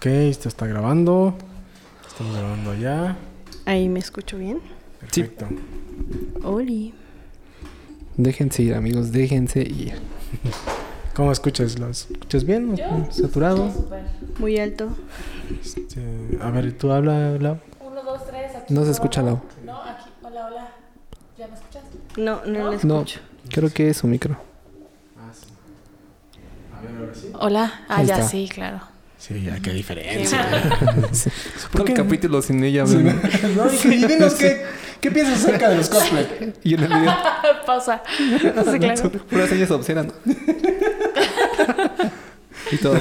Ok, esto está grabando. Estamos grabando ya. Ahí me escucho bien. Sí. Perfecto. Oli. Déjense ir, amigos, déjense ir. ¿Cómo escuchas? ¿Lo escuchas bien? ¿Saturado? Muy alto. Este, a ver, tú habla, Lau. Uno, dos, tres, aquí. No se escucha, Lau. No, aquí. Hola, hola. ¿Ya me escuchas? No, no No, escucho. creo que es su micro. A ver, ahora sí. Hola. Ah, Ahí ya está. sí, claro. Sí, ya, qué diferencia. Todo el capítulo sin ella, Sí. ¿no? No, y, y dinos qué, qué piensas acerca de los cosplay. Y en el video, Pausa. Sí, claro. puras señas obscenas. ¿no? y todo.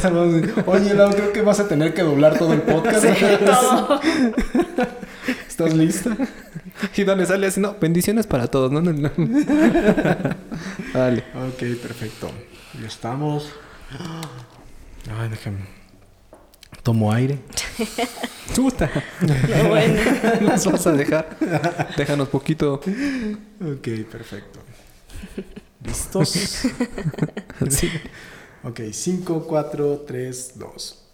Oye, Lau, creo que vas a tener que doblar todo el podcast. Todo. ¿Estás lista? Y donde sale así, no, bendiciones para todos, ¿no? no, no. Dale. Ok, perfecto. Ya estamos. Ay, déjame. Tomo aire. Puta. No, bueno. Nos vas a dejar. Déjanos poquito. Ok, perfecto. ¿Listos? Sí. Ok, 5, 4, 3, 2.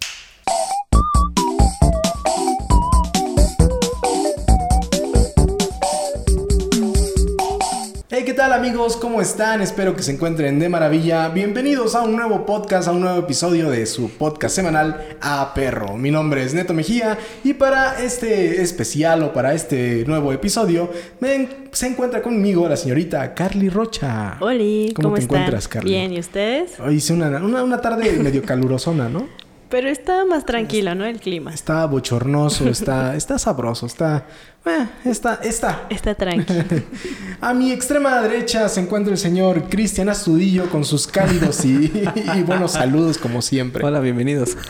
¿Qué tal amigos? ¿Cómo están? Espero que se encuentren de maravilla. Bienvenidos a un nuevo podcast, a un nuevo episodio de su podcast semanal A Perro. Mi nombre es Neto Mejía y para este especial o para este nuevo episodio me se encuentra conmigo la señorita Carly Rocha. Oli, ¿Cómo ¿cómo, te están? encuentras, Carla? Bien, ¿y ustedes? Hoy hice una, una, una tarde medio calurosona, ¿no? Pero está más tranquilo, ¿no? El clima. Está bochornoso, está, está sabroso, está... eh, está, está. Está tranquilo. A mi extrema derecha se encuentra el señor Cristian Astudillo con sus cálidos y, y buenos saludos como siempre. Hola, bienvenidos.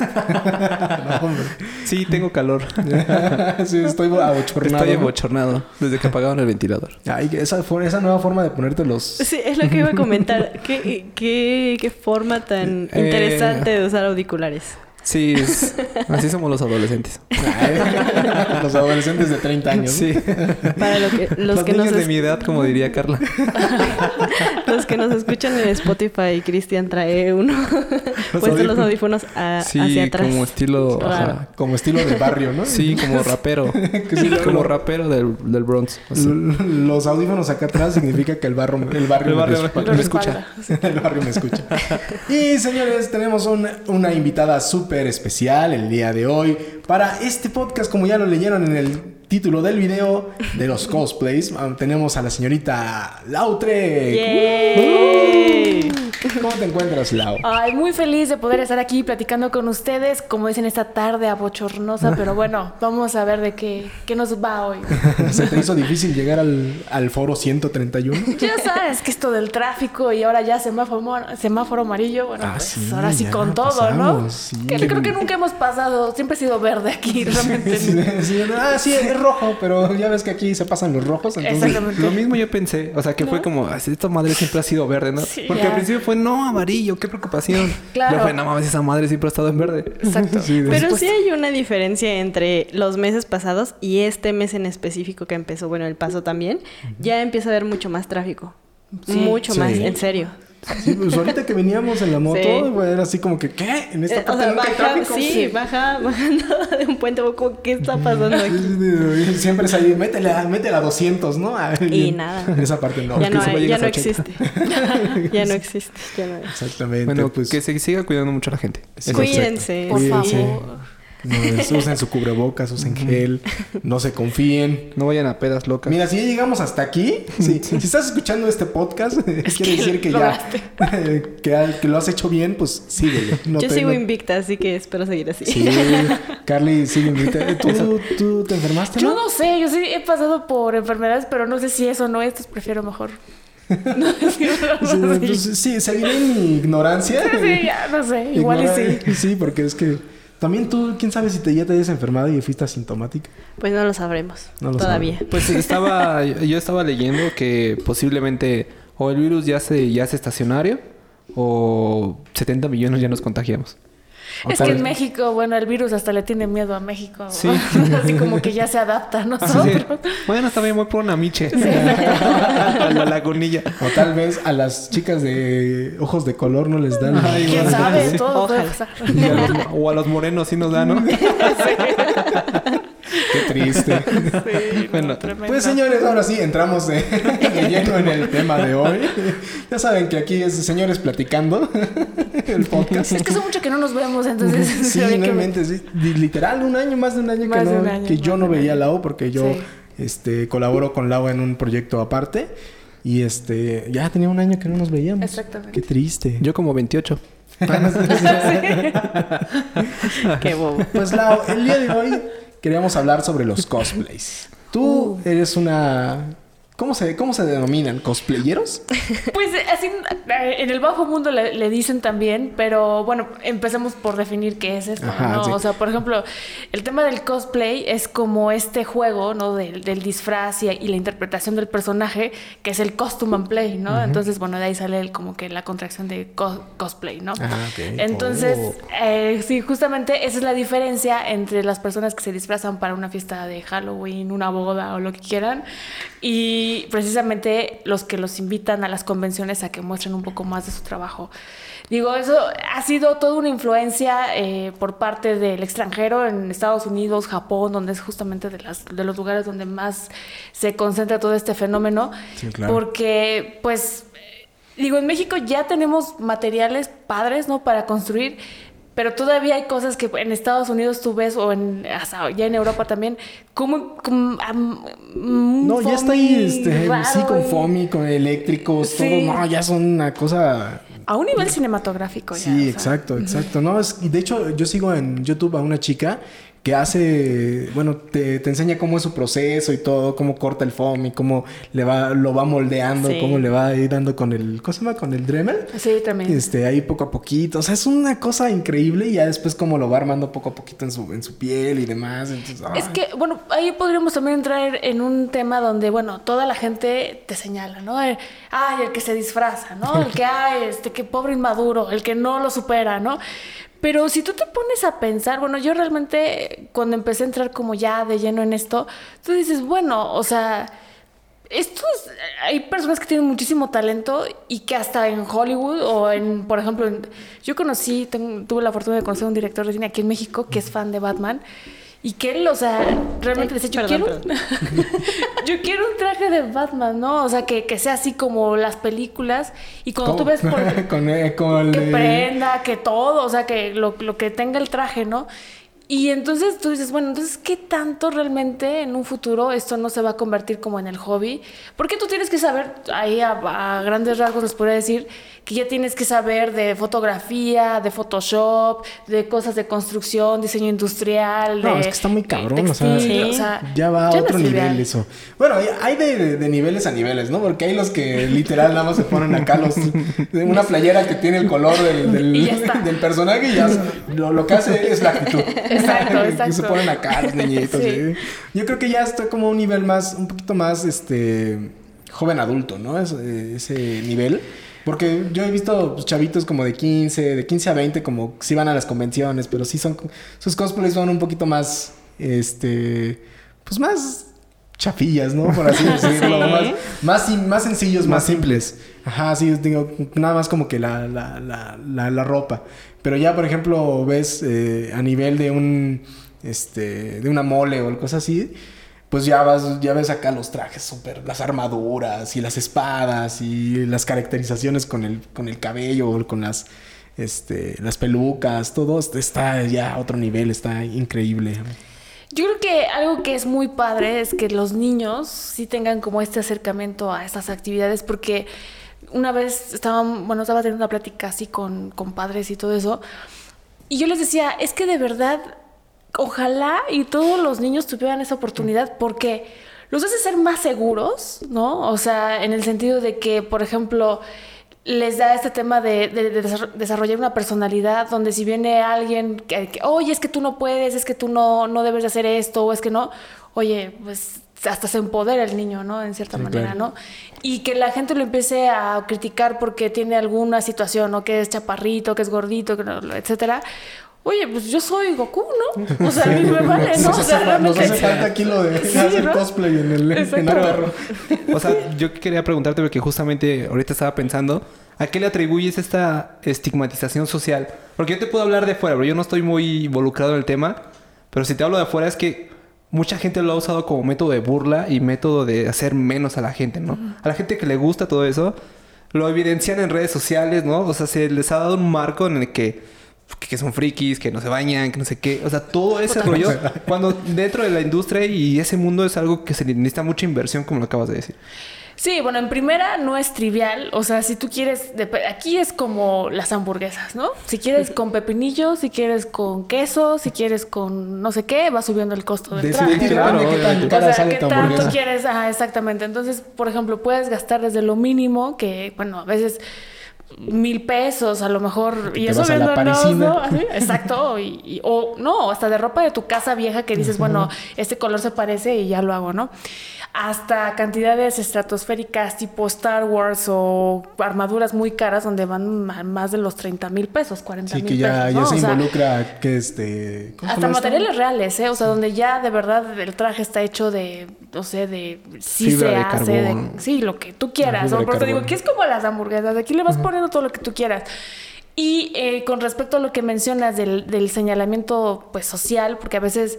No, hombre. Sí, tengo calor. sí, estoy abochornado. Estoy abochornado desde que apagaron el ventilador. Ay, esa, esa nueva forma de ponerte los... Sí, es lo que iba a comentar. ¿Qué, qué, qué forma tan Eh, interesante de usar auriculares? Sí, es- así somos los adolescentes. Los adolescentes de 30 años. Para lo que, los, Los que niños nos de mi edad, como diría Carla. los que nos escuchan en Spotify, Cristian trae uno puesto los audífonos a- Sí, hacia atrás. como estilo... Ajá. Como estilo de barrio, ¿no? Sí, como rapero. sí, como rapero del, del Bronx. así. Los audífonos acá atrás significa que el, barro, el barrio, El barrio me, me- respalda. me escucha. el barrio me escucha. Y señores, tenemos un- una invitada súper especial el día de hoy para este podcast, como ya lo leyeron en el título del video de los cosplays. ah, Tenemos a la señorita Lautre. ¿Cómo te encuentras, Lau? Ay, muy feliz de poder estar aquí platicando con ustedes, como dicen esta tarde abochornosa, pero bueno, vamos a ver de qué, qué nos va hoy. ¿Se te hizo difícil llegar al, al foro 131? Ya sabes que esto del tráfico y ahora ya semáforo, semáforo amarillo, bueno, Ah, pues sí, ahora sí con todo, ¿no? pasamos, sí. Que creo que nunca hemos pasado, siempre ha sido verde aquí, realmente. Sí, sí, ah, sí, es rojo, pero ya ves que aquí se pasan los rojos. Entonces, Exactamente. Lo mismo yo pensé. O sea, que fue como... "Ay, Esta madre siempre ha sido verde, ¿no? Sí, Porque ya. al principio fue... No, amarillo. Qué preocupación. Claro. Yo fue... No mames, esa madre siempre ha estado en verde. Exacto. Sí, Pero sí hay una diferencia entre los meses pasados y este mes en específico que empezó, bueno, el paso también, ya empieza a haber mucho más tráfico. Sí. mucho Sí. más, en serio. Sí, pues ahorita que veníamos en la moto, Sí. güey, era así como que, ¿qué? En esta Eh, o parte sea, nunca hay baja, tráfico. sí, baja, bajando de un puente, como, ¿qué está pasando aquí? Siempre es ahí, métele a, métele a 200, ¿no? Bien. nada. En esa parte no. ya no, a hay- ya no a 80. existe. ya no existe, ya no. Exactamente. Bueno, pues, que se siga cuidando mucho la gente. Sí. Cuídense. Por favor. No, usen su cubrebocas, usen gel, no se confíen. No vayan a pedas locas. Mira, si ya llegamos hasta aquí, sí, si estás escuchando este podcast, quiere que decir que ya que, lo has hecho bien, pues síguele. No Yo te- sigo no- invicta, así que espero seguir así. Sí, Carly sigue invicta. ¿Tú, ¿Tú te enfermaste? Yo no? no sé, yo sí he pasado por enfermedades, pero no sé si eso no es, entonces prefiero mejor. No Sí, así. pues, sí, seguiré en mi ignorancia. Sí, sí, ya, no sé, igual y sí. Sí, porque es que también tú, quién sabe si te, ya te hayas enfermado y fuiste asintomática. Pues no lo sabremos. No lo todavía. Pues estaba... yo estaba leyendo que posiblemente... O el virus ya se, ya es estacionario... O 70 millones ya nos contagiamos. Es que en México, bueno, el virus hasta le tiene miedo a México. Sí. Así como que ya se adapta a Sí. nosotros. Bueno, está bien, voy por una miche. a la lagunilla. O tal vez a las chicas de ojos de color no les dan. Ay, ¿Quién sabe? sí. Todo puede Ojalá. pasar. Y a los- o a los morenos sí nos da, ¿no? Qué triste. Sí, Bueno, no, tremendo. Pues señores, ahora sí entramos de, de lleno en el tema de hoy. Ya saben que aquí es señores platicando el podcast. Es que hace mucho que no nos vemos, entonces... Sí, que- inventes, sí. Literal, un año, más de un año Más que, de no- un año, que yo no veía a. Lau porque yo Sí. este, colaboro con Lau en un proyecto aparte. Y este, ya tenía un año que no nos veíamos. Exactamente. Qué triste. Yo como 28. Qué bobo. Pues Lau, el día de hoy queríamos hablar sobre los cosplays. Tú eres una... ¿Cómo se, cómo se denominan? ¿Cosplayeros? Pues así eh, en el bajo mundo le, le dicen también, pero bueno, empecemos por definir qué es esto, Ajá, ¿no? sí. O sea, por ejemplo, el tema del cosplay es como este juego, ¿no? Del, del disfraz y, y la interpretación del personaje, que es el costume and play, ¿no? Entonces, bueno, de ahí sale el- como que la contracción de co- cosplay, ¿no? Ah. Entonces, Oh. eh, sí, justamente esa es la diferencia entre las personas que se disfrazan para una fiesta de Halloween, una boda o lo que quieran, y precisamente los que los invitan a las convenciones a que muestren un poco más de su trabajo. Digo, eso ha sido toda una influencia eh, por parte del extranjero en Estados Unidos, Japón, donde es justamente de, las, de los lugares donde más se concentra todo este fenómeno. Sí, claro. Porque, pues, Digo, en México ya tenemos materiales padres, ¿no? Para construir, pero todavía hay cosas que en Estados Unidos tú ves, o en, hasta ya en Europa también, como... un No, ya está ahí, este, sí, con foamy, con eléctricos, Sí. todo. No, ya son una cosa A un nivel cinematográfico ya. Sí, o sea. exacto, exacto. No, es, de hecho, yo sigo en YouTube a una chica que hace, bueno, te, te enseña cómo es su proceso y todo, cómo corta el foam y cómo le va, lo va moldeando, Sí. cómo le va a ir dando con el, ¿cómo se llama? Con el Dremel. Sí, también. Este, ahí poco a poquito. O sea, es una cosa increíble y ya después cómo lo va armando poco a poquito en su, en su piel y demás. Entonces, Es que, bueno, ahí podríamos también entrar en un tema donde, bueno, toda la gente te señala, ¿no? El, ay, el que se disfraza, ¿no? El que, ay, este, que pobre inmaduro, el que no lo supera, ¿no? Pero si tú te pones a pensar, bueno, yo realmente cuando empecé a entrar como ya de lleno en esto, tú dices, bueno, o sea, estos, hay personas que tienen muchísimo talento y que hasta en Hollywood o en, por ejemplo, en- yo conocí, tuve la fortuna de conocer a un director de cine aquí en México que es fan de Batman y que él, o sea, realmente Ay, decía, yo perdón, quiero, yo quiero un traje de Batman, ¿no? O sea, que, que sea así como las películas y cuando tú ves por, con, eh, con que el- prenda, que todo, o sea, que lo, lo que tenga el traje, ¿no? Y entonces tú dices, bueno, entonces, ¿qué tanto realmente en un futuro esto no se va a convertir como en el hobby? Porque tú tienes que saber, ahí a, a grandes rasgos les podría decir, que ya tienes que saber de fotografía, de Photoshop, de cosas de construcción, diseño industrial, No, de es que está muy cabrón, o sea, textil, Sí. o sea, Ya va a no es otro nivel eso. Bueno, hay- de, de- de niveles a niveles, ¿no? Porque hay los que literal nada más se ponen acá los una playera que tiene el color del, del, del personaje y ya lo, lo que hace es la actitud. Exacto, exacto. se ponen acá los niñitos. Sí. ¿sí? Yo creo que ya está como un nivel más, un poquito más, este, joven adulto, ¿no? Es- eh, ese nivel. Porque yo he visto pues, chavitos como de 15, de 15 a 20, como si van a las convenciones, pero sí son, sus cosplays son un poquito más, este, pues más chafillas, ¿no? Por así decirlo. Sí. Más, más, más sencillos, más, simples. Ajá, sí, digo, nada más como que la, la, la, la, la ropa. Pero ya, por ejemplo, ves eh, a nivel de un, este, de una mole o cosas así, pues ya vas, ya ves acá los trajes súper, las armaduras y las espadas y las caracterizaciones con el, con el cabello con las, este, las pelucas, todo está ya a otro nivel, está increíble. Yo creo que algo que es muy padre es que los niños sí tengan como este acercamiento a estas actividades porque una vez estaba, bueno, estaba teniendo una plática así con, con padres y todo eso y yo les decía, es que de verdad, ojalá y todos los niños tuvieran esa oportunidad porque los hace ser más seguros, ¿no? O sea, en el sentido de que, por ejemplo, les da este tema de, de- de desarro- desarrollar una personalidad donde si viene alguien que, que, oye, es que tú no puedes, es que tú no, no debes de hacer esto, o es que no, oye, pues hasta se empodera el niño, ¿no? En cierta Sí, manera, claro. ¿no? Y que la gente lo empiece a criticar porque tiene alguna situación, ¿no? Que es chaparrito, que es gordito, que no- etcétera. Oye, pues yo soy Goku, ¿no? O sea, a mí me vale, ¿no? Nos O sea, nos hace falta aquí lo de Sí, hacer ¿no? cosplay en el en perro. O sea, yo quería preguntarte porque justamente ahorita estaba pensando, ¿a qué le atribuyes esta estigmatización social? Porque yo te puedo hablar de fuera, pero yo no estoy muy involucrado en el tema. Pero si te hablo de afuera es que mucha gente lo ha usado como método de burla y método de hacer menos a la gente, ¿no? A la gente que le gusta todo eso, lo evidencian en redes sociales, ¿no? O sea, se les ha dado un marco en el que que son frikis, que no se bañan, que no sé qué. O sea, todo ese rollo. Cuando dentro de la industria y ese mundo es algo que se necesita mucha inversión, como lo acabas de decir. Sí, bueno, en primera no es trivial. O sea, si tú quieres. de- aquí es como las hamburguesas, ¿no? Si quieres con pepinillo, si quieres con queso, si quieres con no sé qué, va subiendo el costo del De, traje. sí, claro, qué tan obviamente. O sea, sale ¿qué tanto quieres? Ajá, exactamente. Entonces, por ejemplo, puedes gastar desde lo mínimo, que, bueno, a veces mil pesos, a lo mejor. Y eso parisina. ¿no? Exacto. Y, y- o no, hasta de ropa de tu casa vieja que dices, bueno, este color se parece y ya lo hago, ¿no? Hasta cantidades estratosféricas tipo Star Wars o armaduras muy caras donde van más de los 30 mil pesos, 40 Sí, mil que ya, pesos. ya ¿no? se O sea, involucra que este... ¿cómo se hasta materiales reales, ¿eh? O sea, donde ya de verdad el traje está hecho de, no sé, de... Sí Fibra se de hace, de- sí, lo que tú quieras. ¿no? Por eso digo que es como las hamburguesas. Aquí le vas poniendo todo lo que tú quieras. Y eh, con respecto a lo que mencionas del, del señalamiento pues social, porque a veces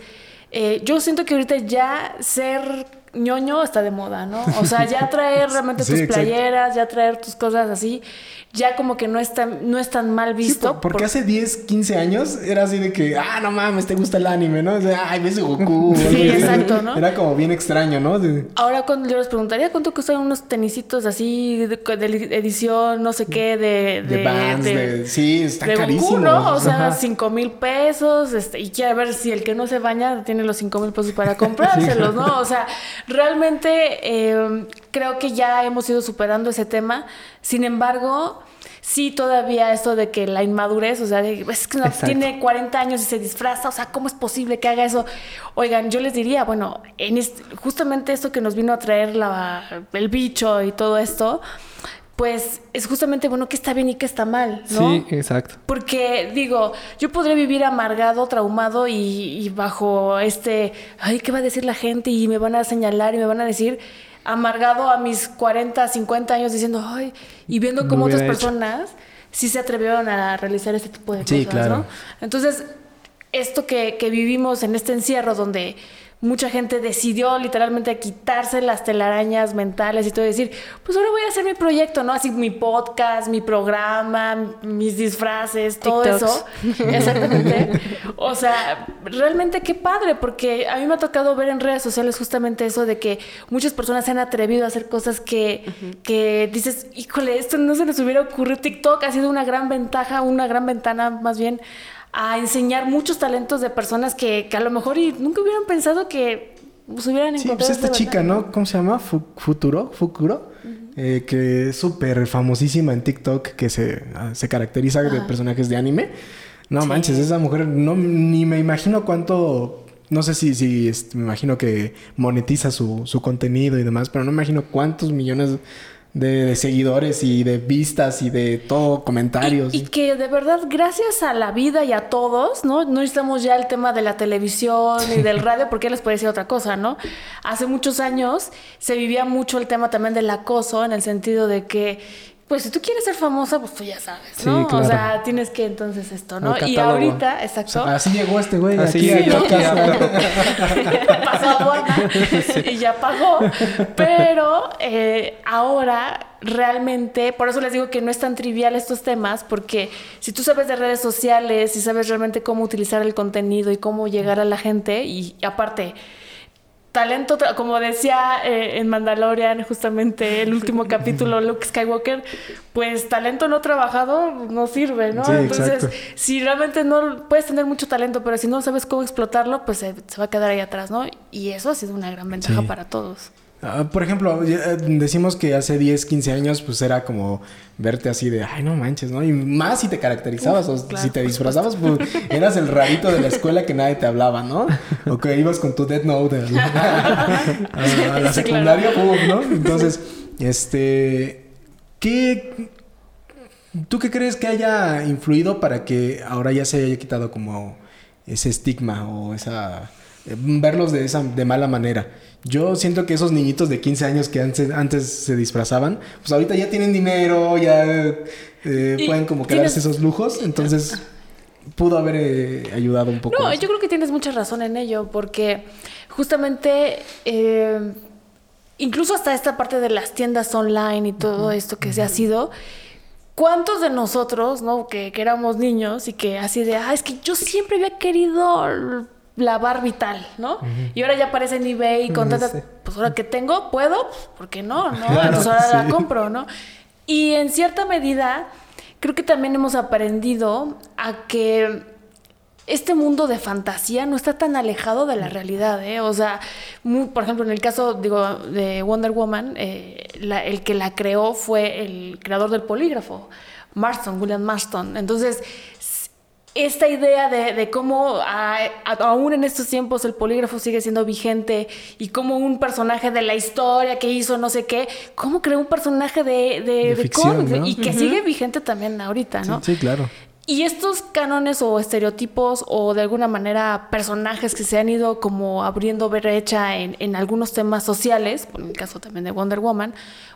eh, yo siento que ahorita ya ser ñoño está de moda, ¿no? O sea, ya traer realmente Sí, tus exacto. playeras, ya traer tus cosas así, ya como que no es tan, no es tan mal Sí, visto. por- porque por- hace 10, 15 años era así de que, ah, no mames, te gusta el anime, ¿no? O sea, ay, ves Goku. Sí, exacto, ¿no? Era como bien extraño, ¿no? De- Ahora cuando yo les preguntaría cuánto cuestan unos tenisitos así de, de edición, no sé qué, de... de Vans, de, sí, está de Goku, carísimo. ¿no? O sea, cinco mil pesos, este, y quiere ver si el que no se baña tiene los cinco mil pesos para comprárselos, ¿no? O sea, realmente eh, creo que ya hemos ido superando ese tema. Sin embargo, sí todavía esto de que la inmadurez, o sea, es que no- tiene 40 años y se disfraza, o sea, ¿cómo es posible que haga eso? Oigan, yo les diría, bueno, en este- justamente esto que nos vino a traer la, el bicho y todo esto, pues es justamente, bueno, qué está bien y qué está mal, ¿no? Sí, exacto. Porque digo, yo podría vivir amargado, traumado y, y bajo este, ay, ¿qué va a decir la gente? Y me van a señalar y me van a decir, amargado a mis 40, 50 años diciendo, ay, y viendo cómo otras hecho. personas sí se atrevieron a realizar este tipo de Sí, cosas, claro. ¿no? Entonces, esto que, que vivimos en este encierro donde mucha gente decidió literalmente quitarse las telarañas mentales y todo y decir, pues ahora voy a hacer mi proyecto, ¿no? Así mi podcast, mi programa, mis disfraces, todo TikToks. eso. Exactamente. O sea, realmente qué padre, porque a mí me ha tocado ver en redes sociales justamente eso de que muchas personas se han atrevido a hacer cosas que, que dices, híjole, esto no se les hubiera ocurrido. TikTok ha sido una gran ventaja, una gran ventana más bien a enseñar muchos talentos de personas que, que a lo mejor y nunca hubieran pensado que pues, hubieran Sí, encontrado. pues esta esta chica. ¿no? ¿Cómo se llama? Fu- Futuro, Fukuro, eh, que es súper famosísima en TikTok, que se, ah, se caracteriza de personajes de anime. No Sí. manches, esa mujer, no, ni me imagino cuánto, no sé si, si este, me imagino que monetiza su, su contenido y demás, pero no me imagino cuántos millones de, de seguidores y de vistas y de todo, comentarios. Y, y que de verdad, gracias a la vida y a todos, ¿no? No necesitamos ya el tema de la televisión y del radio, porque les puede decir otra cosa, ¿no? Hace muchos años se vivía mucho el tema también del acoso, en el sentido de que, pues si tú quieres ser famosa, pues tú ya sabes, ¿no? Sí, claro. O sea, tienes que entonces esto, ¿no? Y ahorita, O exacto. sea, así llegó este güey Así llegó aquí a- casa. pasó aduana y ya pagó. Pero eh, ahora realmente, por eso les digo que no es tan trivial estos temas, porque si tú sabes de redes sociales, si sabes realmente cómo utilizar el contenido y cómo llegar a la gente, y aparte, talento, como decía eh, en Mandalorian, justamente el último capítulo, Luke Skywalker, pues talento no trabajado no sirve, ¿no? Sí, Entonces, exacto. si realmente no puedes tener mucho talento, pero si no sabes cómo explotarlo, pues se, se va a quedar ahí atrás, ¿no? Y eso ha sido una gran ventaja Sí. para todos. Ah, por ejemplo, eh, decimos que hace 10, 15 años, pues era como verte así de, ay, no manches, ¿no? Y más si te caracterizabas Uf, o claro, si te disfrazabas, pues eras el rarito de la escuela que nadie te hablaba, ¿no? O que ibas con tu Death Note a la, a- la secundaria, ¿no? Entonces, este, ¿qué, ¿Tú qué crees que haya influido para que ahora ya se haya quitado como ese estigma o esa verlos de esa de mala manera? Yo siento que esos niñitos de 15 años que antes, antes se disfrazaban, pues ahorita ya tienen dinero, ya eh, pueden como tienes- quedarse esos lujos, entonces pudo haber eh, ayudado un poco. No, yo creo que tienes mucha razón en ello, porque justamente eh, incluso hasta esta parte de las tiendas online y todo esto que se ha sido, ¿cuántos de nosotros, no, que, que éramos niños y que así de, ah, es que yo siempre había querido la Barbie tal, ¿no? Y ahora ya aparece en eBay con Sí. pues ahora que tengo, puedo, ¿por qué no? ¿no? Claro, Pues ahora la compro, ¿no? Y en cierta medida, creo que también hemos aprendido a que este mundo de fantasía no está tan alejado de la realidad, ¿eh? O sea, por ejemplo, en el caso, digo, de Wonder Woman, eh, la- el que la creó fue el creador del polígrafo, Marston, William Marston. Entonces, esta idea de, de cómo a- a- aún en estos tiempos el polígrafo sigue siendo vigente y cómo un personaje de la historia que hizo no sé qué, cómo creó un personaje de, de, De de ficción, cómics ¿no? y que sigue vigente también ahorita, ¿no? Sí, claro. Y estos cánones o estereotipos o de alguna manera personajes que se han ido como abriendo brecha en, en algunos temas sociales, por el caso también de Wonder Woman,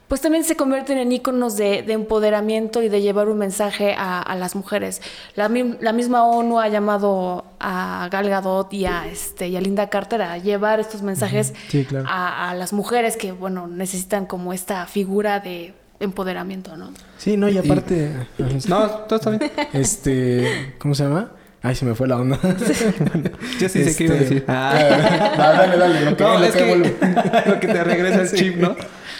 pues también se convierten en íconos de, de empoderamiento y de llevar un mensaje a, a las mujeres. La, la misma ONU ha llamado a Gal Gadot y a, este, y a Linda Carter a llevar estos mensajes Sí, claro. a, a las mujeres que, bueno, necesitan como esta figura de empoderamiento, ¿no? Sí, no, y aparte, No, todo está bien. este, ¿cómo se llama? Ay, se me fue la onda. Yo sí sé qué iba a Este, decir. Ah. ah, dale, dale, lo que, No, lo es que que vuelve. lo que te regresa el chip, ¿no?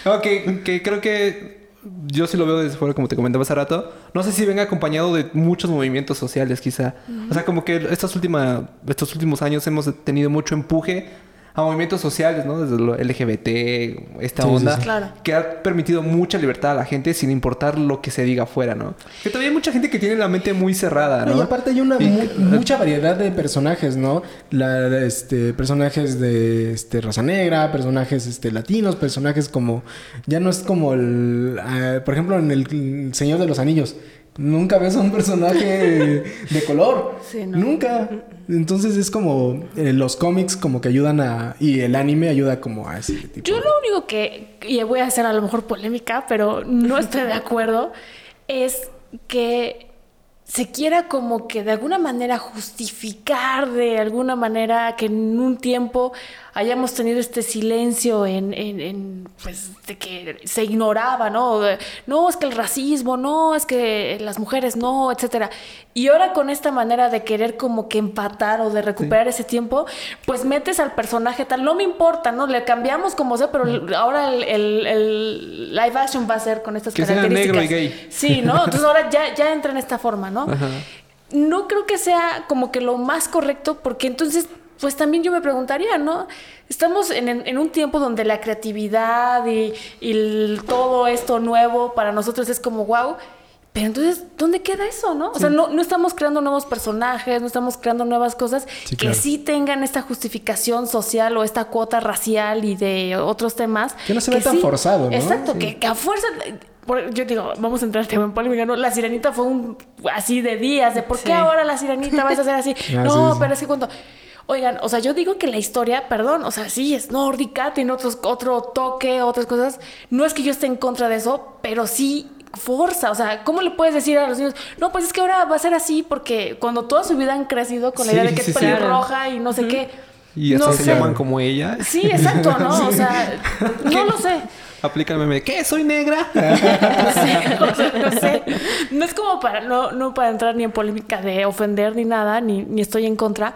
No, que, que creo que yo sí lo veo desde fuera, como te comentaba hace rato. No sé si venga acompañado de muchos movimientos sociales, quizá. O sea, como que estas últimas, estos últimos años hemos tenido mucho empuje a movimientos sociales, ¿no? Desde lo LGBT, esta Sí, onda, sí. Claro. que ha permitido mucha libertad a la gente sin importar lo que se diga afuera, ¿no? Que todavía hay mucha gente que tiene la mente muy cerrada, No, ¿no? y aparte hay una Y- mu- mucha variedad de personajes, ¿no? La, este, personajes de este, raza negra, personajes este, latinos, personajes como... Ya no es como el... ah, por ejemplo, en el Señor de los Anillos. Nunca ves a un personaje de color. Sí, ¿no? Nunca. Entonces es como... eh, los cómics como que ayudan a... Y el anime ayuda como a ese tipo. Yo lo único que, y voy a hacer a lo mejor polémica, pero no estoy de acuerdo, es que se quiera como que de alguna manera justificar de alguna manera que en un tiempo hayamos tenido este silencio en, en- en, pues de que se ignoraba, ¿no? No, es que el racismo, no, es que las mujeres no, etcétera. Y ahora con esta manera de querer como que empatar o de recuperar ese tiempo, pues metes al personaje tal, no me importa, ¿no? Le cambiamos como sea, pero ahora el, el- el live action va a ser con estas Que sea características. negro y gay. Sí, ¿no? Entonces ahora ya, ya entra en esta forma, ¿no? Ajá. no creo que sea como que lo más correcto, porque entonces, pues también yo me preguntaría, ¿no? Estamos en, un tiempo donde la creatividad y, y el- todo esto nuevo para nosotros es como wow. Pero entonces, ¿dónde queda eso, no? O sea, no, no estamos creando nuevos personajes, no estamos creando nuevas cosas Sí, que claro. sí tengan esta justificación social o esta cuota racial y de otros temas. Que no se ve tan forzado, ¿no? Exacto, que, que a fuerza. yo digo, vamos a entrar en tema en polémica, ¿no? La sirenita fue un así de días, de por qué Sí. ahora la sirenita vas a hacer así. Ah, no, sí, sí. pero es que cuando. Oigan, o sea, yo digo que la historia, perdón, o sea, sí es nórdica, tiene otros, otro toque, otras cosas. No es que yo esté en contra de eso, pero sí forza. O sea, ¿cómo le puedes decir a los niños? No, pues es que ahora va a ser así, porque cuando toda su vida han crecido con la Sí, idea de que sí, es sí. pelirroja y no sé qué. Y hasta No se sé. llaman como ella. Sí, exacto, ¿no? O sea, no lo sé. De, ¿qué? ¿Soy negra? No sé, o sea, no sé. No es como para, no, no para entrar ni en polémica de ofender ni nada, ni, ni estoy en contra,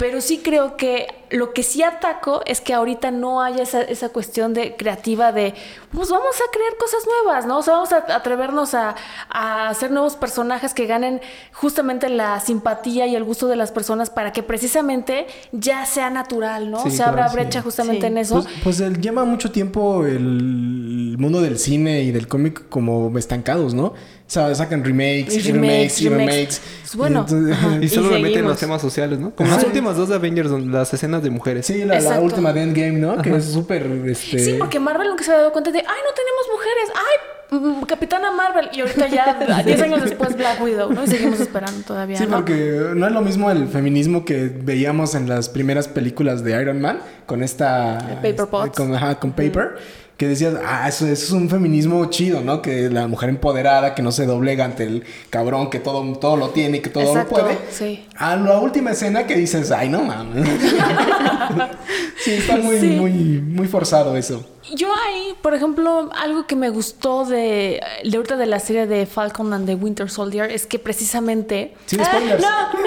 pero sí creo que lo que sí ataco es que ahorita no haya esa, esa cuestión de creativa de, pues vamos a crear cosas nuevas, ¿no? O sea, vamos a atrevernos a, a hacer nuevos personajes que ganen justamente la simpatía y el gusto de las personas para que precisamente ya sea natural, ¿no? Sí, Se abra claro, sí. brecha justamente Sí. en eso. Pues, pues él lleva mucho tiempo el mundo del cine y del cómic como estancados, ¿no? O sea, sacan remakes, Y remakes, y remakes. Pues bueno, Y entonces- ajá. Y solo Y meten los temas sociales, ¿no? Como últimos últimas dos de Avengers, donde las escenas de mujeres. Sí, la, última de Endgame, ¿no? Que es súper, este... Sí, porque Marvel nunca se había dado cuenta de, ay, no tenemos mujeres, ay, mm, Capitana Marvel. Y ahorita ya, 10 años después, Black Widow, ¿no? Y seguimos esperando todavía, Sí, ¿no? porque no es lo mismo el feminismo que veíamos en las primeras películas de Iron Man con esta... Paper este, Potts. Con, ajá, con Paper. Que decías, ah, eso, eso es un feminismo chido, ¿no? Que la mujer empoderada, que no se doblega ante el cabrón, que todo, todo lo tiene y que todo Exacto, lo puede. sí. A la última escena que dices, ay, no mames. sí, está muy, Sí. muy, muy forzado eso. Yo ahí, por ejemplo, algo que me gustó de, de ahorita de la serie de Falcon and the Winter Soldier es que precisamente... Sin Ah, spoilers. no,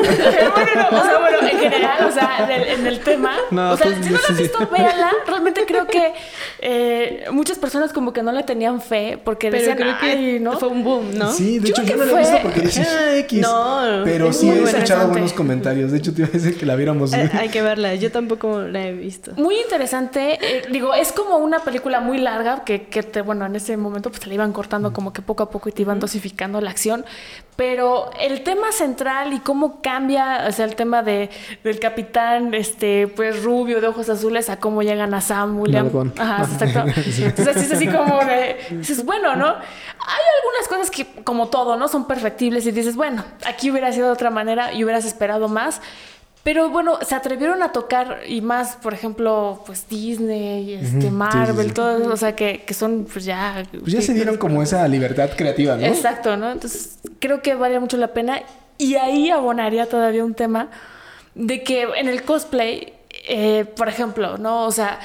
bueno, no, o sea, bueno, en general, o sea, del- en el tema. No, o sea, tú- si no la has sí. visto, véanla. Realmente creo que eh, muchas personas como que no le tenían fe porque Pero decían, creo que "Ay, ¿no? fue un boom, ¿no? Sí, de Yo hecho yo no la he visto porque dices, ah, X. No, Pero es sí he escuchado buenos comentarios. De hecho, te iba a decir que la viéramos. Eh, hay que verla. Yo tampoco la he visto. Muy interesante. eh, digo, es como una película muy larga que, que te, bueno, en ese momento pues te la iban cortando como que poco a poco y te iban dosificando la acción. Pero el tema central y cómo cambia, o sea, el tema de, del capitán, este, pues rubio de ojos azules a cómo llegan a Sam William. Ajá, exacto. Entonces es así como de, dices, bueno, ¿no? Hay algunas cosas que, como todo, ¿no? Son perfectibles y dices, bueno, aquí hubiera sido de otra manera y hubieras esperado más. Pero bueno, se atrevieron a tocar y más, por ejemplo, pues Disney, este, Marvel, sí. todos, o sea, que, que son pues ya... Pues ya se dieron como esa libertad creativa, ¿no? Exacto, ¿no? Entonces creo que vale mucho la pena. Y ahí abonaría todavía un tema de que en el cosplay, eh, por ejemplo, ¿no? O sea,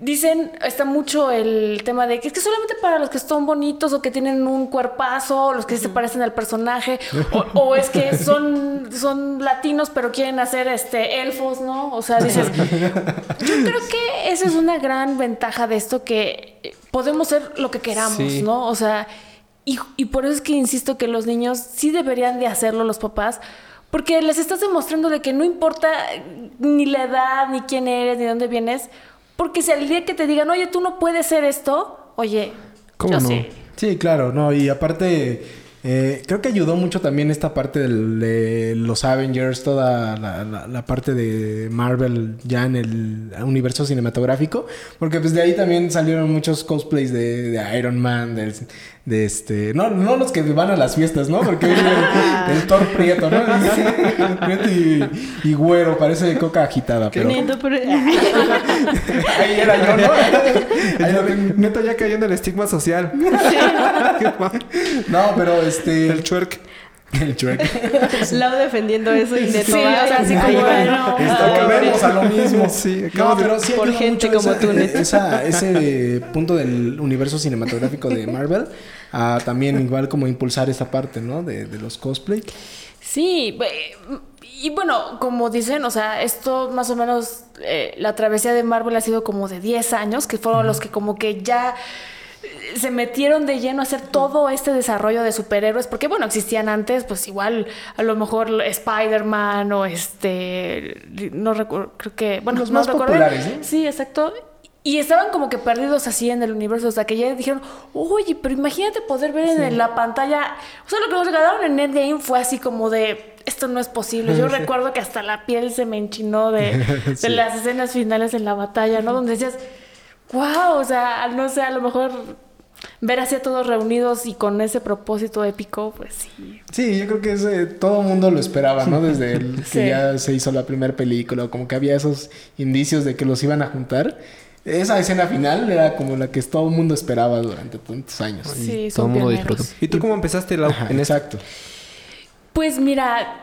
dicen, está mucho el tema de que es que solamente para los que son bonitos o que tienen un cuerpazo, los que se parecen al personaje, o, o es que son, son latinos pero quieren hacer este elfos, ¿no? O sea, dices, yo creo que esa es una gran ventaja de esto, que podemos ser lo que queramos, Sí. ¿no? O sea, y, y por eso es que insisto que los niños sí deberían de hacerlo los papás, porque les estás demostrando de que no importa ni la edad, ni quién eres, ni dónde vienes, porque si al día que te digan, oye, tú no puedes ser esto, oye, ¿Cómo yo no? sí. Sí, claro, no, y aparte, eh, creo que ayudó mucho también esta parte del- de los Avengers, toda la, la- la parte de Marvel ya en el universo cinematográfico, porque pues de ahí también salieron muchos cosplays de, de Iron Man, del- de este, no, no los que van a las fiestas, ¿no? Porque el, el Thor Prieto, ¿no? Prieto y, y güero, parece coca agitada, pero Neto, pero- ahí era yo, ¿no? Ahí lo. Neto ya cayó en el estigma social. No, pero este... el chuerk. El Shrek. Lau defendiendo eso y Neto. Sí, o sea, así como, bueno, pobre. vemos a lo mismo. Sí, no, acabamos de- pero sí por gente como esa- tú, Neto. esa- ese punto del universo cinematográfico de Marvel a también igual como impulsar esa parte, ¿no? De, de los cosplay. Sí, y bueno, como dicen, o sea, esto más o menos, eh, la travesía de Marvel ha sido como de 10 años, que fueron los que como que ya eh, se metieron de lleno a hacer todo este desarrollo de superhéroes, porque bueno, existían antes, pues igual a lo mejor Spider-Man o este, no recuerdo, creo que, bueno, Los no más recuerdo. populares, ¿no? Sí, exacto. Y estaban como que perdidos así en el universo, hasta que ya dijeron, oye, pero imagínate poder ver en la pantalla. O sea, lo que nos regalaron en Endgame fue así como de, esto no es posible. Yo recuerdo que hasta la piel se me enchinó de, las escenas finales en la batalla, ¿no? Donde decías, wow, o sea, no sé, a lo mejor ver así a todos reunidos y con ese propósito épico, pues sí. Sí, yo creo que ese, todo el mundo lo esperaba, ¿no? Desde el que ya se hizo la primera película, como que había esos indicios de que los iban a juntar. Esa escena final era como la que todo el mundo esperaba durante tantos años. Sí, Todo son el mundo disfrutó. ¿Y tú cómo empezaste, Lau, Ajá, en esto? exacto. Pues mira,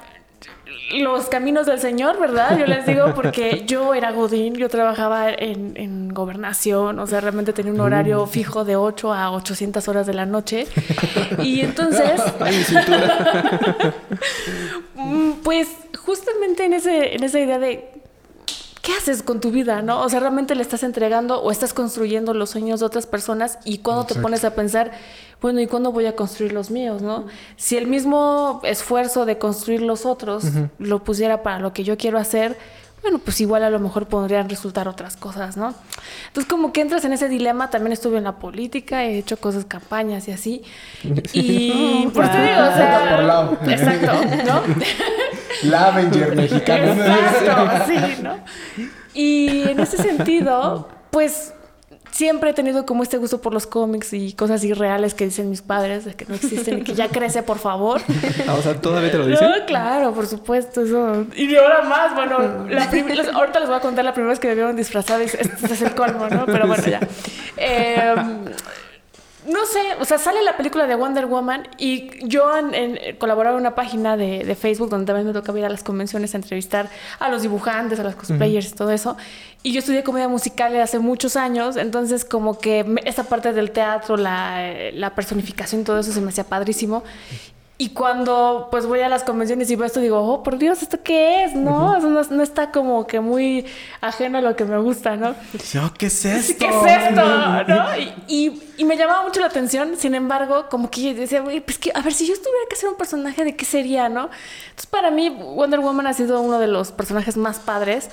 los caminos del Señor, ¿verdad? Yo les digo porque yo era Godín, yo trabajaba en, en gobernación, o sea, realmente tenía un horario fijo de 8 a 800 horas de la noche. Y entonces, Ay, mm, pues justamente en, ese, en esa idea de... ¿Qué haces con tu vida, no? O sea, realmente le estás entregando o estás construyendo los sueños de otras personas y cuando te pones a pensar, bueno, ¿y cuándo voy a construir los míos, no? Si el mismo esfuerzo de construir los otros lo pusiera para lo que yo quiero hacer, bueno, pues igual a lo mejor podrían resultar otras cosas, ¿no? Entonces, como que entras en ese dilema, también estuve en la política, he hecho cosas, campañas y así. Y por te digo, o sea, por lado. exacto, ¿no? La Avenger mexicana. Exacto, sí, ¿no? Y en ese sentido, pues siempre he tenido como este gusto por los cómics y cosas irreales que dicen mis padres, de que no existen y que ya crece, por favor. Ah, o sea, todavía te lo dicen. No, claro, por supuesto, eso. Y ahora más, bueno, la les- ahorita les voy a contar la primera vez que me vieron disfrazada y este es el colmo, ¿no? Pero bueno, ya. Eh, no sé, o sea, sale la película de Wonder Woman y yo en, en- colaboraba en una página de, de Facebook donde también me tocaba ir a las convenciones a entrevistar a los dibujantes, a los cosplayers y todo eso. Y yo estudié comedia musical hace muchos años, entonces como que esta parte del teatro, la, la personificación, todo eso se me hacía padrísimo. Y cuando pues voy a las convenciones y veo esto, digo, oh, por Dios, ¿esto qué es? No, eso no, no está como que muy ajeno a lo que me gusta, ¿no? Dice, oh, ¿qué es esto? ¿Qué es esto? ¿No? Y, y- y me llamaba mucho la atención, sin embargo, como que yo decía, "Güey, pues que, a ver, si yo tuviera que ser un personaje, ¿de qué sería, no? Entonces, para mí, Wonder Woman ha sido uno de los personajes más padres,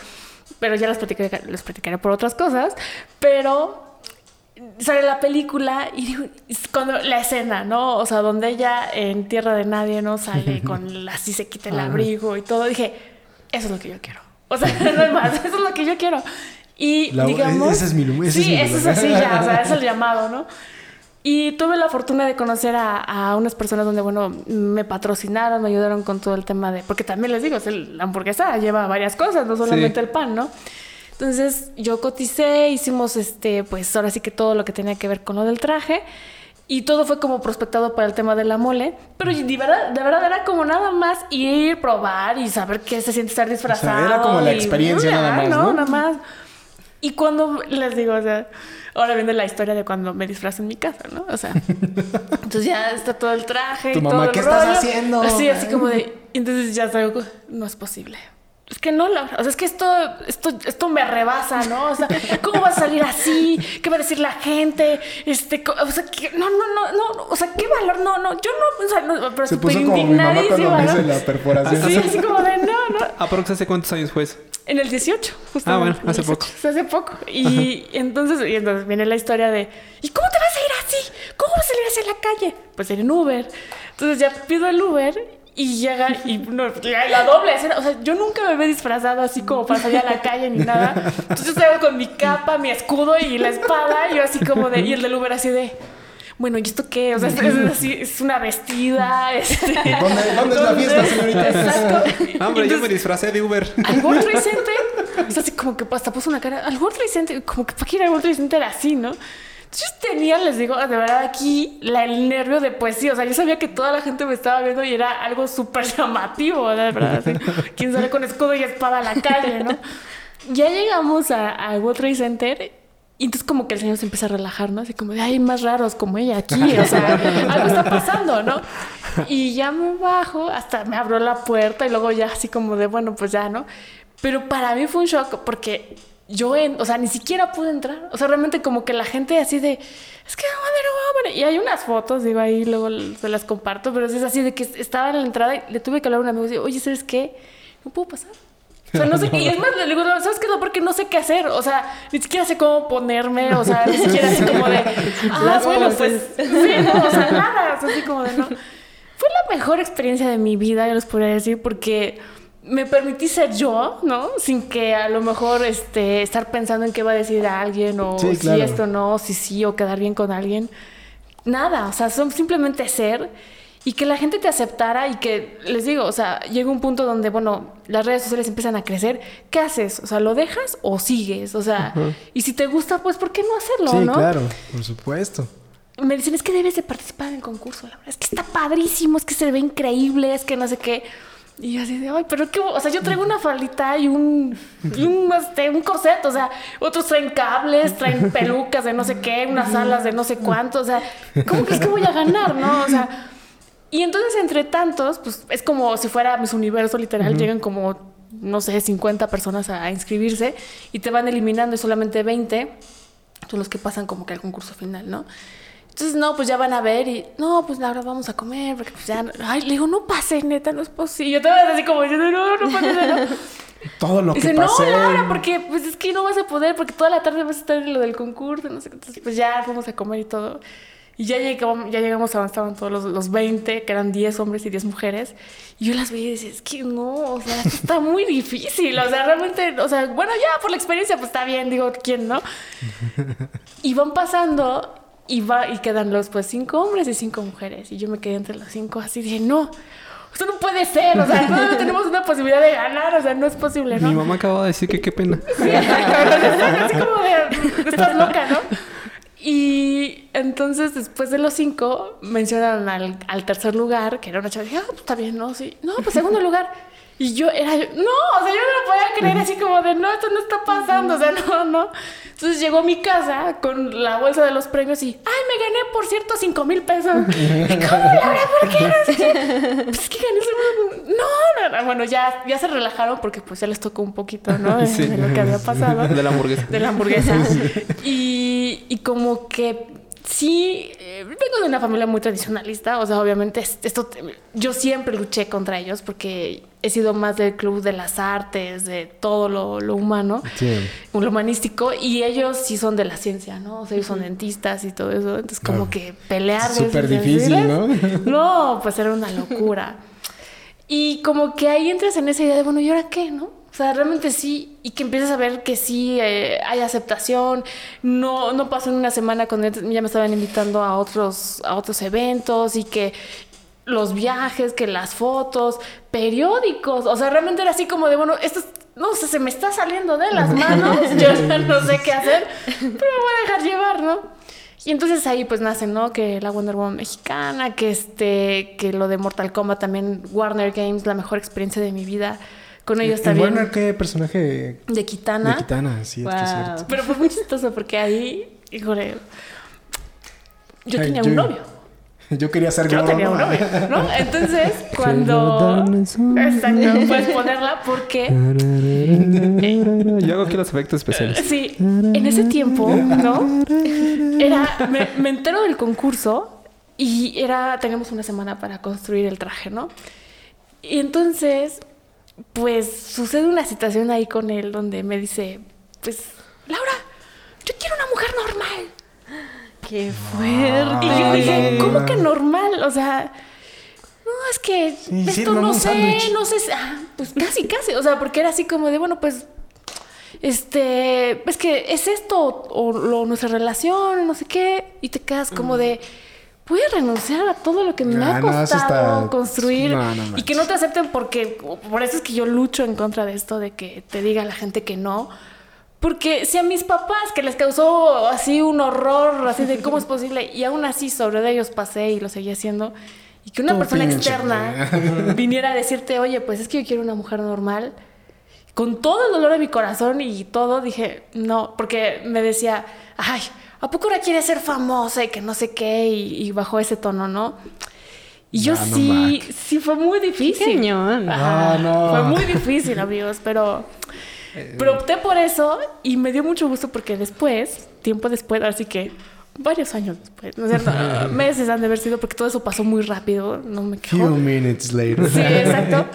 pero ya les platicaré, les platicaré por otras cosas, pero sale la película y digo, es cuando la escena, ¿no? O sea, donde ella en Tierra de Nadie, ¿no? Sale con así se quita el abrigo y todo. Dije, eso es lo que yo quiero. O sea, no hay más, eso es lo que yo quiero. Y La- digamos... ese es mi ese es sí, mi ese es así ya, o sea, es el llamado, ¿no? Y tuve la fortuna de conocer a, a unas personas donde, bueno, me patrocinaron, me ayudaron con todo el tema de... Porque también les digo, es la hamburguesa lleva varias cosas, no solamente Sí. el pan, ¿no? Entonces yo coticé, hicimos este, pues ahora sí que todo lo que tenía que ver con lo del traje. Y todo fue como prospectado para el tema de la mole. Pero de verdad, de verdad era como nada más ir, probar y saber qué se siente estar disfrazado. era como la experiencia nada más, ¿no? Nada más. Y cuando les digo, o sea, ahora viene la historia de cuando me disfrazo en mi casa, ¿no? O sea, entonces ya está todo el traje. Tu y mamá, todo el ¿qué estás rollo. haciendo? Así, así como de. Entonces ya salgo, no es posible. Es que no, Laura. O sea, es que esto, esto, esto me rebasa, ¿no? O sea, ¿cómo va a salir así? ¿Qué va a decir la gente? Este, o sea, que, no, no, no, no, o sea, ¿qué valor? No, no, yo no, o sea, no, pero Se súper puso como mi mamá cuando indignadísima, me ¿no? hace la perforación. Sí, así como de, no, no. ¿Aprox hace cuántos años fue eso? En el 18, justamente. Ah, bueno, hace 18, poco. Hace poco. Y entonces, y entonces viene la historia de, ¿y cómo te vas a ir así? ¿Cómo vas a salir hacia la calle? Pues en Uber. Entonces ya pido el Uber y llega y no, la, doble escena. O sea, yo nunca me había disfrazado así como para salir a la calle ni nada. Entonces yo salgo con mi capa, mi escudo y la espada. Y yo así como de, y el del Uber así de... Bueno, ¿y esto qué? O sea, es, es así, es una vestida. Este, ¿Dónde- dónde es la fiesta, señorita? Exacto. Ah, hombre, yo Entonces, me disfracé de Uber. al World Trade Center. Es así como que hasta puso una cara. Al World Trade Center, como que para qué ir al World Trade Center así, ¿no? Yo tenía, les digo, de verdad aquí la, el nervio de pues sí. O sea, yo sabía que toda la gente me estaba viendo y era algo súper llamativo, de verdad. Así, ¿Quién sale con escudo y espada a la calle, no? Ya llegamos a- al World Trade Center. Y entonces como que el señor se empieza a relajar, ¿no? Así como de, hay más raros como ella aquí, o sea, algo está pasando, ¿no? Y ya me bajo, hasta me abrió la puerta y luego ya así como de, bueno, pues ya, ¿no? Pero para mí fue un shock porque yo, en, o sea, ni siquiera pude entrar. O sea, realmente como que la gente así de, es que Wonder Woman. Y hay unas fotos, digo, ahí luego se las comparto, pero es así de que estaba en la entrada y le tuve que hablar a un amigo y decir, oye, ¿sabes qué? No puedo pasar. O sea, no sé qué. Y es más, le digo, ¿sabes qué? No, porque no sé qué hacer. O sea, ni siquiera sé cómo ponerme. O sea, ni siquiera así como de. Ah, bueno, pues. Sí, no, o sea, nada. Así como de no. Fue la mejor experiencia de mi vida, yo les podría decir, porque me permití ser yo, ¿no? Sin que a lo mejor este, estar pensando en qué va a decir a alguien o Sí, si esto no, si sí o quedar bien con alguien. Nada, o sea, son simplemente ser y que la gente te aceptara y que, les digo, o sea, llega un punto donde, bueno, las redes sociales empiezan a crecer. ¿Qué haces? O sea, ¿lo dejas o sigues? O sea, y si te gusta, pues, ¿por qué no hacerlo, Sí, no? claro, por supuesto. Me dicen, es que debes de participar en el concurso, la verdad, es que está padrísimo, es que se ve increíble, es que no sé qué. Y yo así de, ay, pero qué, bo-". o sea, yo traigo una faldita y un, y un, este, un corset, o sea, otros traen cables, traen pelucas de no sé qué, unas alas de no sé cuánto, o sea, ¿cómo crees que voy a ganar, no? O sea, y entonces entre tantos, pues es como si fuera Miss Universo, literal, llegan como, no sé, 50 personas a, a inscribirse y te van eliminando y solamente 20 son los que pasan como que al concurso final, ¿no? Entonces, no, pues ya van a ver y, no, pues ahora vamos a comer, porque pues ya, ay, le digo, no pase, neta, no es posible. Yo estaba así como diciendo, no, no puede ser, ¿no? Todo lo Dice, que no, pasé. Laura, porque pues es que no vas a poder, porque toda la tarde vas a estar en lo del concurso, no sé qué. Entonces, pues ya vamos a comer y todo. Y ya llegamos, ya llegamos a donde estaban todos los, los 20, que eran 10 hombres y 10 mujeres. Y yo las veía y decía, es que no, o sea, esto está muy difícil. O sea, realmente, o sea, bueno, ya por la experiencia, pues está bien, digo, ¿quién no? Y van pasando y, va, y quedan los, pues, cinco hombres y cinco mujeres. Y yo me quedé entre los cinco así, dije, no, esto no puede ser, o sea, no tenemos una posibilidad de ganar, o sea, no es posible, ¿no? Mi mamá acaba de decir que qué pena. Sí. Así como de, estás loca, ¿no? Y entonces, después de los cinco, mencionaron al, al tercer lugar, que era una chava. Dije, ah, pues está bien, ¿no? Sí. No, pues segundo lugar. Y yo era, yo, no, o sea, yo no lo podía creer así como de, no, esto no está pasando, o sea, no, no. Entonces llegó a mi casa con la bolsa de los premios y, ay, me gané, por cierto, cinco mil pesos. ¿Y cómo, Laura? ¿Por qué? Pues es que gané ese- no, no, no, bueno, ya, ya se relajaron porque pues ya les tocó un poquito, ¿no? De, Sí. de lo que había pasado De la hamburguesa. de la hamburguesa. Y, y como que sí, eh, vengo de una familia muy tradicionalista, o sea, obviamente es- esto, yo siempre luché contra ellos porque he sido más del club de las artes, de todo lo, lo humano, Sí. lo humanístico, y ellos sí son de la ciencia, ¿no? O sea, ellos son dentistas y todo eso, entonces como Claro. que pelear. Súper difícil, decirles, No, pues era una locura. Y como que ahí entras en esa idea de, bueno, ¿y ahora qué, no? O sea, realmente sí, y que empiezas a ver que sí eh, hay aceptación. No, no pasó en una semana cuando ya me estaban invitando a otros, a otros eventos y que los viajes, que las fotos, periódicos. O sea, realmente era así como de, bueno, esto es- no sé, se me está saliendo de las manos. Yo ya no sé qué hacer, pero me voy a dejar llevar, ¿no? Y entonces ahí pues nace, ¿no? Que la Wonder Woman mexicana, que este, que lo de Mortal Kombat también, Warner Games, la mejor experiencia de mi vida. Con ellos ¿En también. Warner qué personaje? De Kitana. De Kitana, sí, es que es cierto. Pero fue muy chistoso porque ahí, híjole, yo Ay, tenía yo- un novio. Yo quería ser Yo tenía un novio, ¿no? Entonces, cuando... Exacto, puedes ponerla porque... Yo hago aquí los efectos especiales. Sí, en ese tiempo, ¿no? Era, me, me entero del concurso y era, teníamos una semana para construir el traje, ¿no? Y entonces, pues sucede una situación ahí con él donde me dice, pues, Laura, yo quiero una mujer normal. Qué fuerte. Y yo dije, no, ¿cómo que normal? O sea, no, es que Sí, esto no sé, no sé, ah, pues casi, casi. O sea, porque era así como de, bueno, pues, este, es que es esto o, lo- nuestra relación, no sé qué, y te quedas como de, voy a renunciar a todo lo que me Ah, ha no, costado está- construir no, no y que no te acepten porque, por eso es que yo lucho en contra de esto, de que te diga la gente que no. Porque si a mis papás, que les causó así un horror, así de cómo es posible, y aún así sobre de ellos pasé y lo seguí haciendo, y que una Tú persona externa viniera a decirte, oye, pues es que yo quiero una mujer normal, con todo el dolor de mi corazón y todo, dije, no, porque me decía, ay, ¿a poco ahora quieres ser famosa y que no sé qué? Y, y bajó ese tono, ¿no? Y yo No, no, sí, Mac. sí fue muy difícil. Ajá, No, no. Fue muy difícil, amigos, pero, pero opté por eso y me dio mucho gusto porque después, tiempo después, así que varios años después, ¿no es cierto? Meses han de haber sido porque todo eso pasó muy rápido, no me Few quejo. minutes later. Sí, exacto.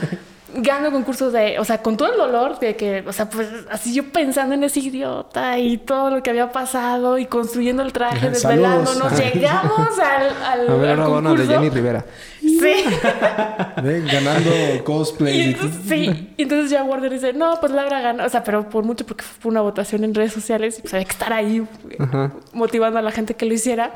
Gano concursos de, o sea, con todo el dolor de que, o sea, pues así yo pensando en ese idiota y todo lo que había pasado y construyendo el traje, desvelándonos, saludos. llegamos al, al, A ver, al una de concurso. Jenny Rivera. Sí. Ganando cosplay. Y entonces, sí, y entonces ya Warner dice, no, pues Laura gana, o sea, pero por mucho porque fue una votación en redes sociales y pues había que estar ahí Ajá. motivando a la gente que lo hiciera.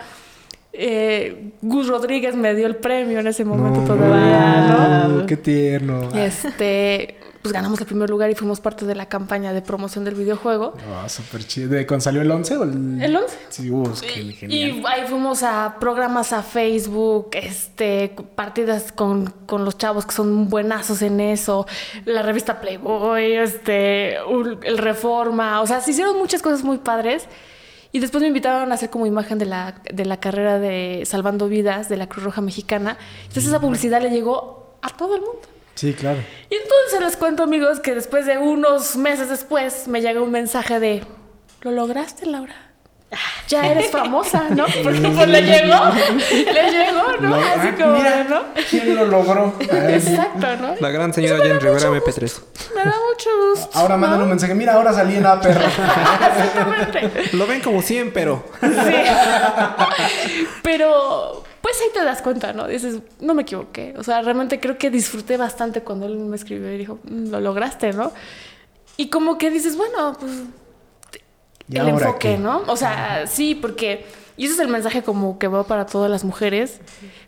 Eh, Gus Rodríguez me dio el premio en ese momento No, todavía, ¿no? Qué tierno. Este, pues ganamos el primer lugar y fuimos parte de la campaña de promoción del videojuego. Ah, súper chido. ¿De cuándo salió el 11 o el...? El 11. Sí, uh, que genial. Y ahí fuimos a programas a Facebook, este, partidas con, con los chavos que son buenazos en eso, la revista Playboy, este, el Reforma, o sea, se hicieron muchas cosas muy padres. Y después me invitaron a hacer como imagen de la, de la carrera de Salvando Vidas de la Cruz Roja Mexicana. Entonces esa publicidad le llegó a todo el mundo. Sí, claro. Y entonces les cuento, amigos, que después de unos meses después me llega un mensaje de, ¿lo lograste, Laura? Ya eres famosa, ¿no? Porque pues le llegó, le llegó, ¿no? Lo- Así ah, como, mira, ¿no? ¿Quién lo logró? Exacto, ¿no? La gran señora Jen Rivera MP3. Me da mucho gusto. Ahora mándale un mensaje. Mira, ahora salí en A perro. Exactamente. Lo ven como 100, pero... Sí. Pero, pues ahí te das cuenta, ¿no? Dices, no me equivoqué. O sea, realmente creo que disfruté bastante cuando él me escribió y dijo, "Mm, lo lograste, ¿no? Y como que dices, bueno, pues ¿Y el enfoque, qué? ¿no? O sea, sí, porque... Y ese es el mensaje como que va para todas las mujeres.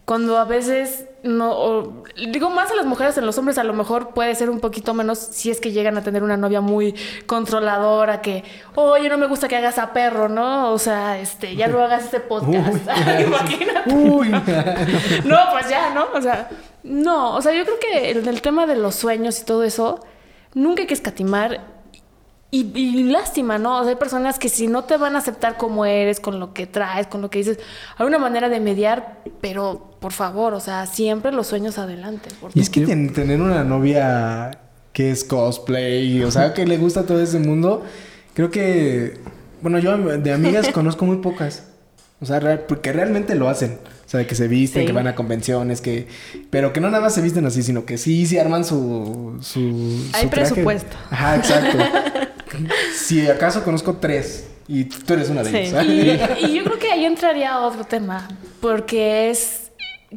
Cuando a veces no... o- digo, más a las mujeres, en los hombres a lo mejor puede ser un poquito menos si es que llegan a tener una novia muy controladora que... Oye, no me gusta que hagas a perro, ¿no? O sea, este, ya no hagas este podcast. Imagínate. Uy. No, pues ya, ¿no? O sea, no, o sea, yo creo que en el tema de los sueños y todo eso, nunca hay que escatimar. Y, y lástima, ¿no? O sea, hay personas que si no te van a aceptar como eres, con lo que traes, con lo que dices, hay una manera de mediar, pero por favor, o sea, siempre los sueños adelante. por Y es que ten- tener una novia que es cosplay, o sea, que le gusta todo ese mundo, creo que, bueno, yo de amigas conozco muy pocas. O sea, real- porque realmente lo hacen. O sea, que se visten, Sí. que van a convenciones, que... Pero que no nada más se visten así, sino que sí, sí arman su... su Hay su traje. presupuesto. Ajá, exacto. si acaso conozco tres y tú eres una de Sí. ellas. Y, y yo creo que ahí entraría otro tema, porque es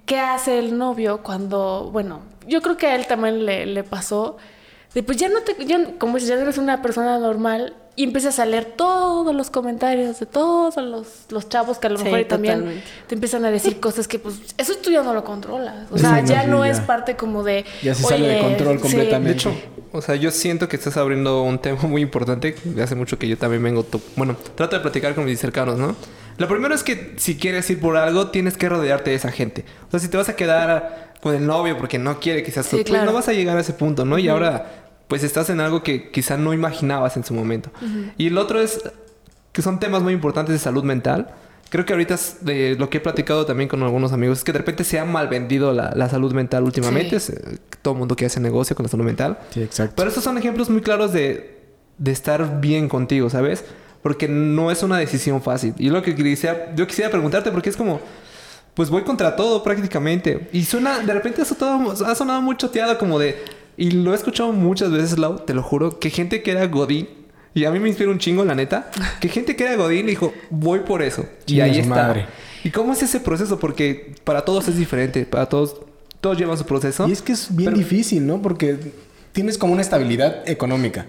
qué hace el novio cuando, bueno, yo creo que a él también le, le pasó, de pues ya no te, ya, como dices, ya no eres una persona normal y empiezas a leer todos los comentarios de todos los, los chavos que a lo Sí, mejor también totalmente. te empiezan a decir cosas que pues eso tú ya no lo controlas, o Sí, sea, no, ya sí, no ya. es parte como de... Ya se sale de "Oye, control sí". completamente. De hecho, o sea, yo siento que estás abriendo un tema muy importante. Hace mucho que yo también vengo... Bueno, trato de platicar con mis cercanos, ¿no? Lo primero es que si quieres ir por algo, tienes que rodearte de esa gente. O sea, si te vas a quedar con el novio porque no quiere que seas Sí, tú, pues claro. no vas a llegar a ese punto, ¿no? Y ahora, pues estás en algo que quizá no imaginabas en su momento. Y el otro es que son temas muy importantes de salud mental. Creo que ahorita es de lo que he platicado también con algunos amigos es que de repente se ha mal vendido la, la salud mental últimamente. Sí. Se- todo el mundo que hace negocio con la salud mental. Sí, exacto. Pero estos son ejemplos muy claros de, de estar bien contigo, ¿sabes? Porque no es una decisión fácil. Y lo que quisiera, yo quisiera preguntarte, porque es como, pues voy contra todo prácticamente. Y suena, de repente eso todo ha sonado muy choteado como de, y lo he escuchado muchas veces, Lau, te lo juro, que gente que era Godín, y a mí me inspira un chingo, la neta, que gente que era Godín dijo, voy por eso. y ahí está. madre. ¿Y cómo es ese proceso? Porque para todos es diferente, para todos, todos llevan su proceso. Y es que es bien Pero- difícil, ¿no? Porque tienes como una estabilidad económica.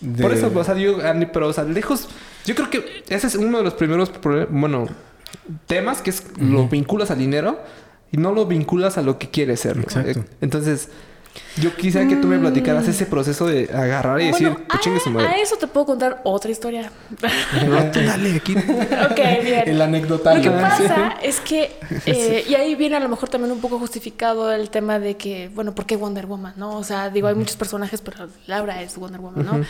De- Por eso, o sea, yo, pero, o sea, lejos, yo creo que ese es uno de los primeros, bueno, temas que es lo vinculas al dinero y no lo vinculas a lo que quieres ser. ¿no? Exacto. Entonces, yo quisiera que tú me platicaras ese proceso de agarrar y decir, Bueno, "Pues chingue su a, a madre. eso te puedo contar otra historia. No, tú dale aquí. ok, bien. El anecdotario. Lo que Ah, pasa es que, eh, y ahí viene a lo mejor también un poco justificado el tema de que, bueno, ¿por qué Wonder Woman? ¿No? O sea, digo, hay muchos personajes, pero Laura es Wonder Woman, ¿no?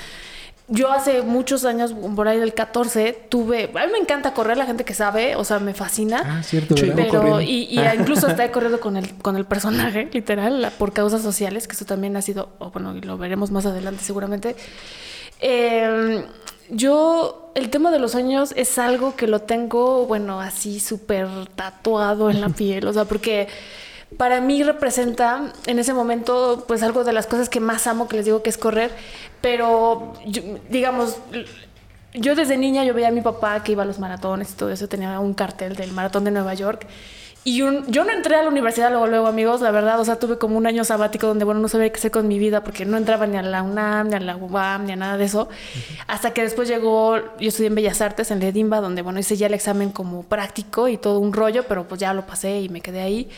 Yo hace muchos años, por ahí del 14, tuve. A mí me encanta correr, la gente que sabe, o sea, me fascina. Ah, cierto. Pero, y, y incluso hasta he corrido con el, con el personaje, literal, por causas sociales, que eso también ha sido, o bueno, y lo veremos más adelante seguramente. Eh, yo, el tema de los sueños es algo que lo tengo, bueno, así súper tatuado en la piel, o sea, porque para mí representa en ese momento, pues algo de las cosas que más amo, que les digo que es correr, pero yo- digamos, yo desde niña yo veía a mi papá que iba a los maratones y todo eso, tenía un cartel del maratón de Nueva York. Y un- yo no entré a la universidad luego, luego, amigos, la verdad, o sea, tuve como un año sabático donde, bueno, no sabía qué hacer con mi vida porque no entraba ni a la UNAM, ni a la UBAM, ni a nada de eso. Hasta que después llegó, yo estudié en Bellas Artes, en Ledimba, donde, bueno, hice ya el examen como práctico y todo un rollo, pero pues ya lo pasé y me quedé ahí.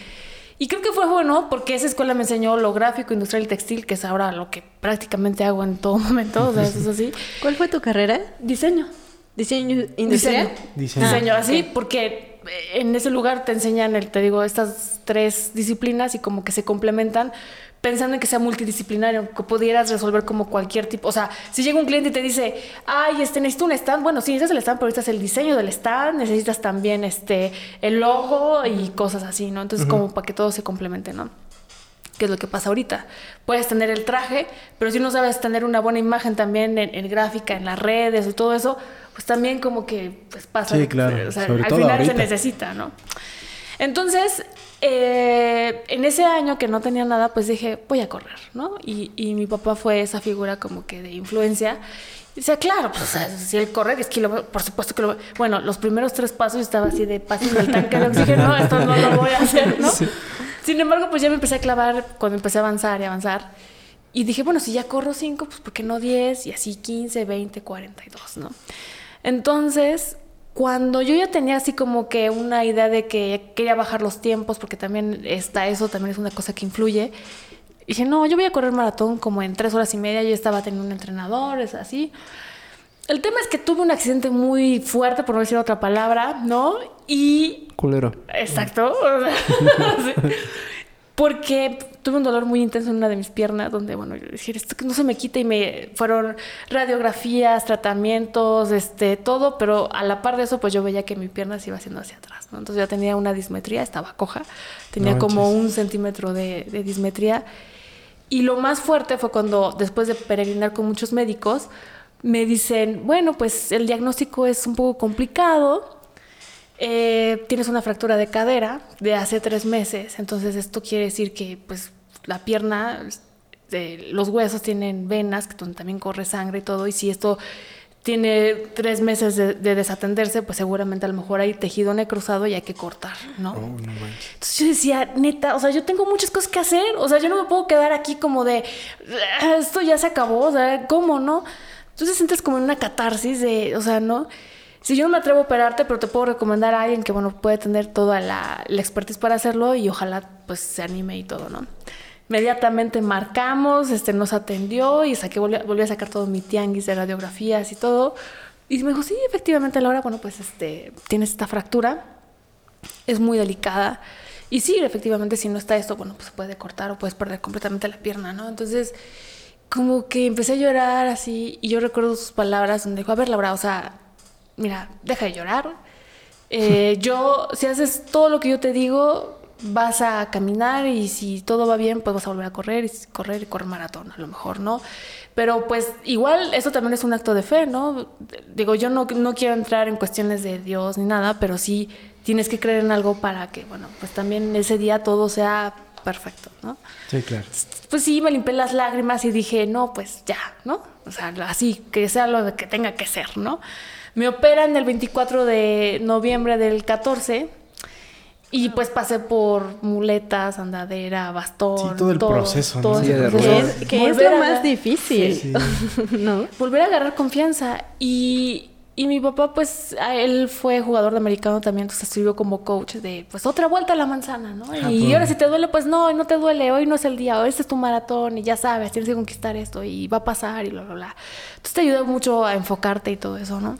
Y creo que fue bueno porque esa escuela me enseñó lo gráfico, industrial y textil, que es ahora lo que prácticamente hago en todo momento, o sea, eso es así. ¿Cuál fue tu carrera? Diseño. ¿Diseño industrial? Diseño. Diseño, Ah, así, porque eh, en ese lugar te enseñan, el, te digo, estas tres disciplinas y como que se complementan pensando en que sea multidisciplinario, que pudieras resolver como cualquier tipo. O sea, si llega un cliente y te dice, ay, este, necesito un stand, bueno, sí, necesitas el stand, pero necesitas el diseño del stand, necesitas también este, el logo y cosas así, ¿no? Entonces, como para que todo se complemente, ¿no? que es lo que pasa ahorita. Puedes tener el traje, pero si no sabes tener una buena imagen también en, en gráfica, en las redes y todo eso, pues también como que pues pasa. Sí, claro. O sea, al final se ahorita. necesita, ¿no? Entonces, eh, en ese año que no tenía nada, pues dije, voy a correr, ¿no? Y, y mi papá fue esa figura como que de influencia. Y decía, claro, pues o sea, si él corre 10 kilómetros, por supuesto que lo Bueno, los primeros tres pasos estaba así de pasos del tanque de oxígeno, esto no lo voy a hacer, ¿no? Sin embargo, pues ya me empecé a clavar cuando empecé a avanzar y avanzar. Y dije, bueno, si ya corro 5, pues ¿por qué no 10? Y así 15, 20, 42, ¿no? Entonces, cuando yo ya tenía así como que una idea de que quería bajar los tiempos, porque también está eso, también es una cosa que influye, dije, no, yo voy a correr maratón como en tres horas y media, yo estaba teniendo un entrenador, es así. El tema es que tuve un accidente muy fuerte, por no decir otra palabra, ¿no? Y Culero. Exacto. sí. Porque tuve un dolor muy intenso en una de mis piernas, donde, bueno, yo esto que no se me quita y me fueron radiografías, tratamientos, este, todo, pero a la par de eso, pues yo veía que mi pierna se iba haciendo hacia atrás, ¿no? Entonces ya tenía una dismetría, estaba coja, tenía No como un centímetro de, de dismetría. Y lo más fuerte fue cuando, después de peregrinar con muchos médicos, me dicen, bueno, pues el diagnóstico es un poco complicado, eh, tienes una fractura de cadera de hace tres meses, entonces esto quiere decir que pues la pierna, eh, los huesos tienen venas, que también corre sangre y todo, y si esto tiene tres meses de, de desatenderse, pues seguramente a lo mejor hay tejido necrosado y hay que cortar, ¿no? Oh, no. Entonces yo decía, neta, o sea, yo tengo muchas cosas que hacer, o sea, yo no me puedo quedar aquí como de, "Ah, esto ya se acabó, o sea, ¿cómo no? Entonces sientes como en una catarsis de, o sea, ¿no? Si yo no me atrevo a operarte, pero te puedo recomendar a alguien que, bueno, puede tener toda la, la expertise para hacerlo y ojalá, pues, se anime y todo, ¿no? Inmediatamente marcamos, este, nos atendió y saqué, volví, volví a sacar todo mi tianguis de radiografías y todo. Y me dijo, sí, efectivamente, Laura, bueno, pues, este, tienes esta fractura es muy delicada. Y sí, efectivamente, si no está esto, bueno, pues se puede cortar o puedes perder completamente la pierna, ¿no? Entonces, como que empecé a llorar así, y yo recuerdo sus palabras donde dijo, a ver, Laura, o sea, mira, deja de llorar. Eh, yo, si haces todo lo que yo te digo, vas a caminar y si todo va bien, pues vas a volver a correr y correr y correr maratón, a lo mejor, ¿no? Pero pues igual eso también es un acto de fe, ¿no? Digo, yo no, no quiero entrar en cuestiones de Dios ni nada, pero sí tienes que creer en algo para que, bueno, pues también ese día todo sea perfecto, ¿no? Sí, claro. Pues sí, me limpié las lágrimas y dije, no, pues ya, ¿no? O sea, así, que sea lo que tenga que ser, ¿no? Me operan el 24 de noviembre del 14 y pues pasé por muletas, andadera, bastón. Sí, todo el proceso, ¿no? todo ese de proceso. Que es, que es Volver lo a- más difícil, Sí. ¿no? volver a agarrar confianza. Y, y mi papá, pues, a él fue jugador de americano también, entonces sirvió como coach de, pues, otra vuelta a la manzana, ¿no? Ah, y ahora si te duele, pues no, no te duele, hoy no es el día, hoy este es tu maratón y ya sabes, tienes que conquistar esto y va a pasar y bla, bla, bla. Entonces te ayuda mucho a enfocarte y todo eso, ¿no?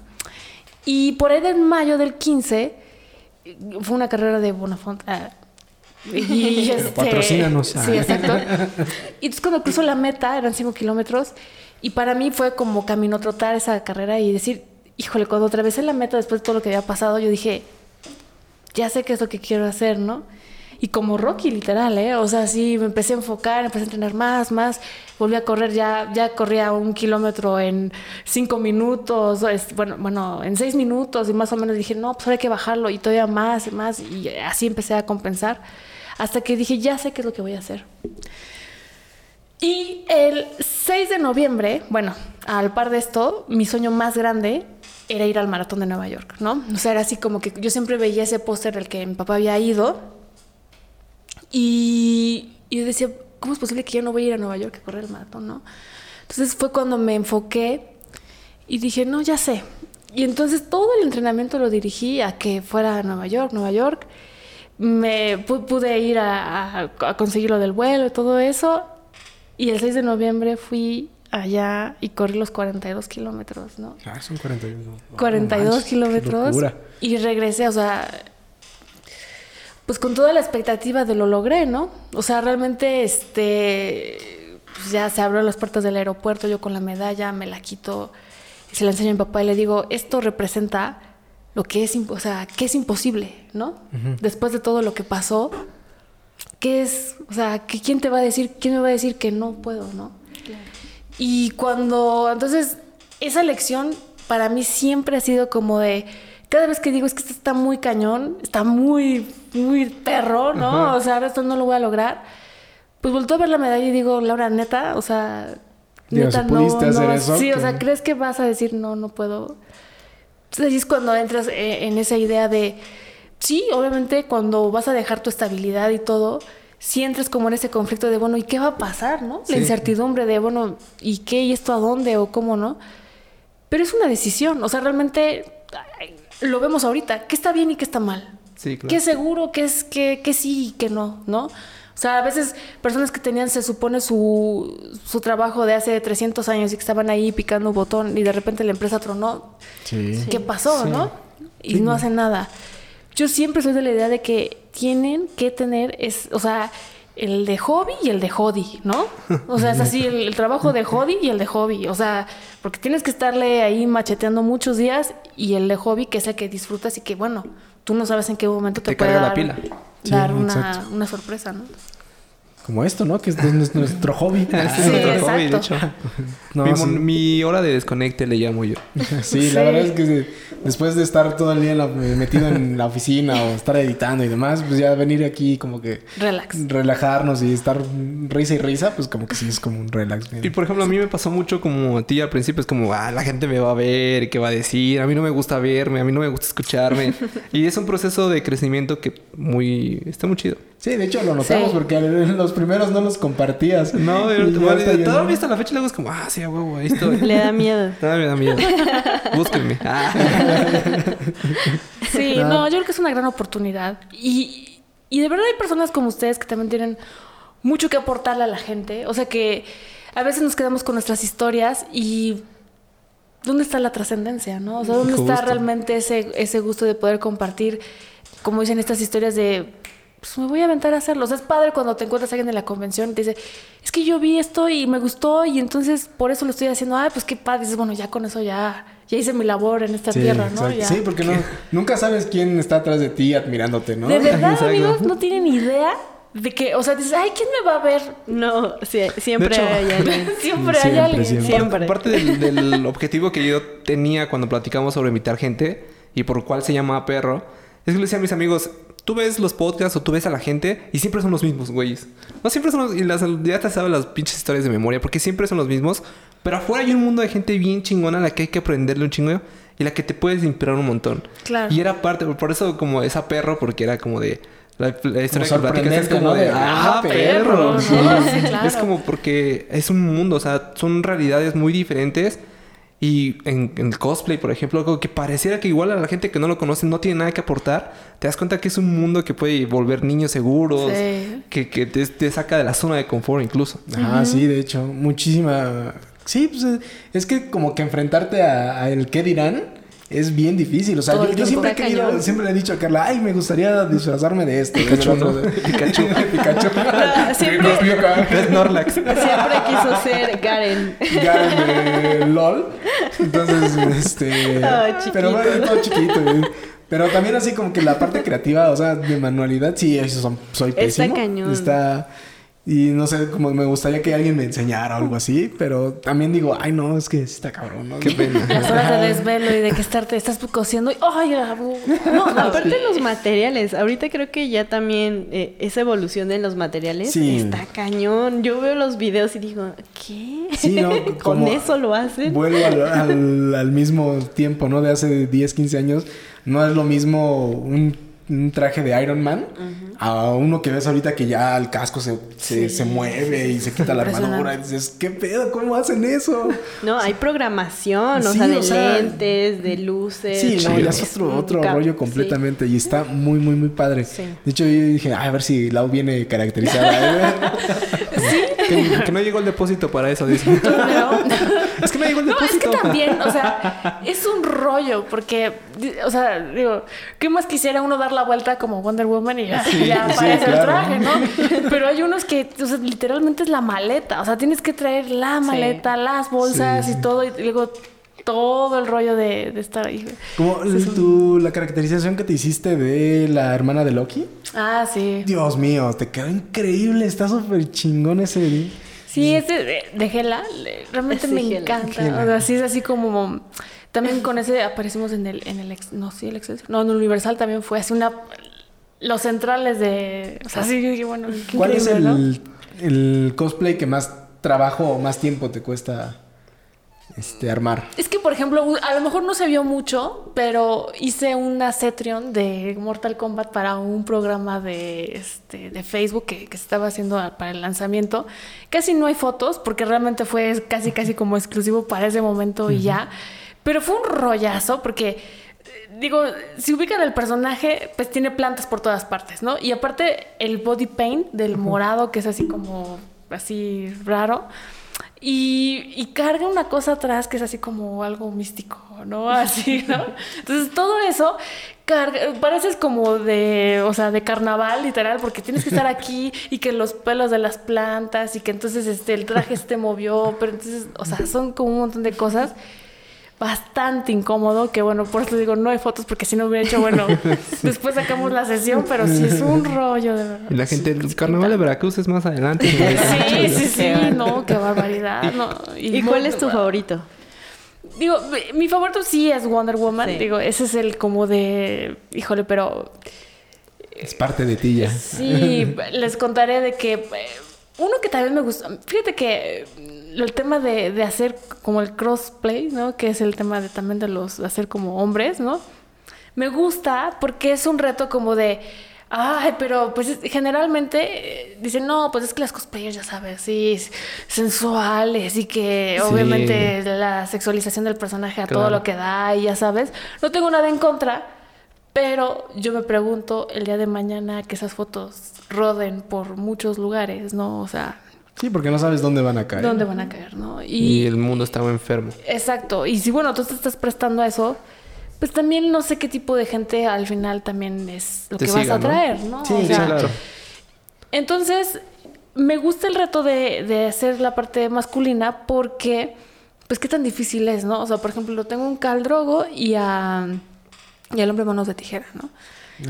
Y por ahí de mayo del 15, fue una carrera de Bonafont. ah, y este, Patrocínanos. Sí, exacto. Y entonces cuando cruzo la meta, eran 5 kilómetros, y para mí fue como camino trotar esa carrera y decir, híjole, cuando atravesé la meta después de todo lo que había pasado, yo dije, ya sé qué es lo que quiero hacer, ¿no? Y como Rocky, literal, ¿eh? O sea, sí, me empecé a enfocar, empecé a entrenar más, más. Volví a correr, ya, ya corría un kilómetro en cinco minutos, bueno, bueno, en seis minutos y más o menos dije, no, pues ahora hay que bajarlo y todavía más y más. Y así empecé a compensar hasta que dije, ya sé qué es lo que voy a hacer. Y el 6 de noviembre, bueno, al par de esto, mi sueño más grande era ir al maratón de Nueva York, ¿no? O sea, era así como que yo siempre veía ese póster del que mi papá había ido y, y yo decía, ¿cómo es posible que yo no voy a ir a Nueva York a correr el maratón, no? Entonces fue cuando me enfoqué y dije, no, ya sé. Y entonces todo el entrenamiento lo dirigí a que fuera a Nueva York, Nueva York. Me pu- pude ir a, a- conseguir lo del vuelo y todo eso. Y el 6 de noviembre fui allá y corrí los 42 kilómetros, ¿no? Ah, son 42. No 42 manches, qué kilómetros y regresé, o sea, pues con toda la expectativa de lo logré, ¿no? O sea, realmente, este, pues ya se abrió las puertas del aeropuerto, yo con la medalla me la quito y se la enseño a mi papá y le digo, esto representa lo que es, o sea, que es imposible, ¿no? Después de todo lo que pasó, ¿qué es? O sea, ¿qué- ¿quién te va a decir, quién me va a decir que no puedo, no? Y cuando, entonces, esa lección para mí siempre ha sido como de, cada vez que digo, es que esto está muy cañón, está muy, muy perro, ¿no? Ajá. O sea, ahora esto no lo voy a lograr. Pues volteo a ver la medalla y digo, Laura, neta, o sea, Digo, neta si pudiste hacer vas- eso, Sí, o sea, ¿crees que vas a decir, no, no puedo? Entonces ahí es cuando entras eh, en esa idea de, sí, obviamente cuando vas a dejar tu estabilidad y todo, sí entras como en ese conflicto de, bueno, ¿y qué va a pasar, no? La Sí. incertidumbre de, bueno, ¿y qué? ¿Y esto a dónde? ¿O cómo no? Pero es una decisión, o sea, realmente lo vemos ahorita, ¿qué está bien y qué está mal? Sí, claro. ¿Qué seguro? ¿Qué es que, que sí y qué no? ¿No? O sea, a veces personas que tenían, se supone, su, su trabajo de hace 300 años y que estaban ahí picando un botón y de repente la empresa tronó, Sí. ¿qué pasó, Sí. no? Y no hacen nada. Yo siempre soy de la idea de que tienen que tener, es, o sea, el de hobby y el de hobby, ¿no? O sea, es así, el, el trabajo de hobby y el de hobby. O sea, porque tienes que estarle ahí macheteando muchos días y el de hobby, que es el que disfrutas y que, bueno, tú no sabes en qué momento te, Te puede carga la dar, pila. dar Sí, una, una sorpresa, ¿no? Como esto, ¿no? Que es es nuestro hobby. Este es Sí, nuestro hobby, de exacto. hecho. No, mi, sí. hora de desconecte le llamo yo. Sí, la verdad es que sí, después de estar todo el día en la- metido en la oficina o estar editando y demás, pues ya venir aquí como que Relax. relajarnos y estar risa y risa, pues como que sí es como un relax. bien. Y por ejemplo, a mí me pasó mucho como a ti al principio, es como, ah, la gente me va a ver, ¿qué va a decir? A mí no me gusta verme, a mí no me gusta escucharme. y es un proceso de crecimiento que muy, está muy chido. Sí, de hecho lo notamos Sí. porque en los primeros no los compartías. No, Y ya- todavía hasta la fecha luego es como, ah, sí, a huevo, ahí estoy. Le da miedo. Todavía me da miedo. Búsquenme. Ah. Sí, no, yo creo que es una gran oportunidad. Y, y de verdad hay personas como ustedes que también tienen mucho que aportarle a la gente. O sea que a veces nos quedamos con nuestras historias y ¿dónde está la trascendencia, no? O sea, ¿dónde está realmente ese, ese gusto de poder compartir, como dicen estas historias de, pues me voy a aventar a hacerlo. O sea, es padre cuando te encuentras a alguien en la convención y te dice, es que yo vi esto y me gustó y entonces por eso lo estoy haciendo. Ay, pues qué padre. Y dices, bueno, ya con eso ya, ya hice mi labor en esta Sí, tierra, ¿no? Ya. Sí, porque no, nunca sabes quién está atrás de ti admirándote, ¿no? De verdad, Exacto. amigos, no tienen idea de que, o sea, dices, ay, ¿quién me va a ver? No, sí, siempre hecho- hay alguien. Siempre, hay Siempre, alguien. siempre. Siempre. Parte del, del objetivo que yo tenía cuando platicamos sobre invitar gente y por cuál se llama perro, es que le decía a mis amigos, tú ves los podcasts o tú ves a la gente y siempre son los mismos, güeyes. No siempre son los... Y las, ya te sabes las pinches historias de memoria porque siempre son los mismos. Pero afuera hay un mundo de gente bien chingona a la que hay que aprenderle un chingo y la que te puedes inspirar un montón. Claro. Y era parte, por eso como esa perro, porque era como de... La, la historia Como que platicas es como ¿no? de... ¡Ah, ah, perro! perro, Sí. ¿no? Sí, claro. Es como porque es un mundo, o sea, son realidades muy diferentes. Y en, en el cosplay, por ejemplo, algo que pareciera que igual a la gente que no lo conoce no tiene nada que aportar, te das cuenta que es un mundo que puede volver niños seguros, Sí. que, que te, te saca de la zona de confort incluso. Ah, sí, de hecho, muchísima. Sí, pues es que como que enfrentarte a, a el qué dirán es bien difícil. O sea, yo, siempre he Está querido, cañón. siempre le he dicho a Carla, ay, me gustaría disfrazarme de esto. de Pikachu, lo otro, ¿no? de- Pikachu. Pikachu. Siempre-. Siempre quiso ser Garen. Garen de LOL. Entonces, este. Chiquito. pero bueno, todo chiquito. güey. Pero también así como que la parte creativa, o sea, de manualidad, sí, eso son- soy Está pésimo. cañón. Está. Y no sé, como me gustaría que alguien me enseñara o algo así, pero también digo, ay, no, es que sí está cabrón, ¿no? Qué pena. Las horas de desvelo y de que estarte, estás cosiendo y, ay, bu- No, aparte de los materiales, ahorita creo que ya también eh, esa evolución de los materiales Sí. está cañón. Yo veo los videos y digo, ¿qué? Sí, ¿no? ¿Con Como- eso lo hacen? Vuelvo al, al- al mismo tiempo, ¿no? De hace 10, 15 años. No es lo mismo un, un traje de Iron Man a uno que ves ahorita que ya el casco se, se, se mueve y se quita la armadura. Y dices, ¿qué pedo? ¿Cómo hacen eso? No, hay programación, o Sí, sea, de o sea, lentes, de luces. Sí, no, ya es otro, otro rollo sí. completamente. Y está muy, muy, muy padre. De hecho, yo dije, "Ay, a ver si Lau viene caracterizada. ¿eh?". Que, que no llegó el depósito para eso, dice. Pero- es que no llegó el No, es que también, o sea, es un rollo, porque, o sea, digo, ¿qué más quisiera uno dar la vuelta como Wonder Woman y ya, ya sí, aparece el traje, ¿no? Pero hay unos que, o sea, literalmente es la maleta, o sea, tienes que traer la maleta, las bolsas Sí. y todo, y luego todo el rollo de, de estar ahí. Como el- tú, la caracterización que te hiciste de la hermana de Loki. Ah, sí. Dios mío, te quedó increíble. Está súper chingón ese. Sí, ese de, de Gela, realmente me Gela. encanta. Gela. O sea, sí es así como... También con ese aparecimos en el, en el ex- no, sí, el Excelsior. No, en el Universal también fue así una... Los centrales de... O sea, sí, yo dije, bueno, qué ¿Cuál es el, el cosplay que más trabajo o más tiempo te cuesta este, armar? Es que, por ejemplo, a lo mejor no se vio mucho, pero hice una Cetrion de Mortal Kombat para un programa de, este, de Facebook que, que se estaba haciendo para el lanzamiento. Casi no hay fotos, porque realmente fue casi, casi como exclusivo para ese momento y ya. Pero fue un rollazo, porque, eh, digo, si ubican el personaje, pues tiene plantas por todas partes, ¿no? Y aparte, el body paint del morado, que es así como, así raro. Y, y carga una cosa atrás que es así como algo místico, ¿no? Así, ¿no? Entonces todo eso carga, pareces como de, o sea, de carnaval literal, porque tienes que estar aquí y que los pelos de las plantas y que entonces este, el traje se te movió, pero entonces, o sea, son como un montón de cosas bastante incómodo, que bueno, por eso digo, no hay fotos porque si no hubiera hecho, bueno, después sacamos la sesión, pero sí es un rollo, de verdad. Y la gente, el carnaval de Veracruz es más adelante. Sí, sí, sí, no, qué barbaridad. No. ¿Y cuál es tu favorito? Digo, mi- favorito sí es Wonder Woman. Sí. Digo, ese es el como de. Híjole, pero. Es parte de ti ya. Sí, les contaré de que. eh, Uno que también me gusta. Fíjate que el tema de, de hacer como el crossplay, ¿no? Que es el tema de también de los. de hacer como hombres, ¿no? Me gusta porque es un reto como de. Ay, pero pues es- generalmente eh, dicen, no, pues es que las cosplayers, ya sabes, sí, sensuales y que Sí. obviamente la sexualización del personaje a todo lo que da y ya sabes. No tengo nada en contra, pero yo me pregunto el día de mañana que esas fotos roden por muchos lugares, ¿no? O sea, Sí, porque no sabes dónde van a caer. ¿dónde van a caer, no? Y el mundo estaba enfermo. Exacto. Y si, bueno, tú te estás prestando a eso, pues también no sé qué tipo de gente al final también es lo Te que vas a traer, ¿no? Sí, O sí, sea, claro. Entonces, me gusta el reto de, de hacer la parte masculina porque, pues, qué tan difícil es, ¿no? O sea, por ejemplo, tengo un caldrogo y a... Y al hombre manos de tijera, ¿no?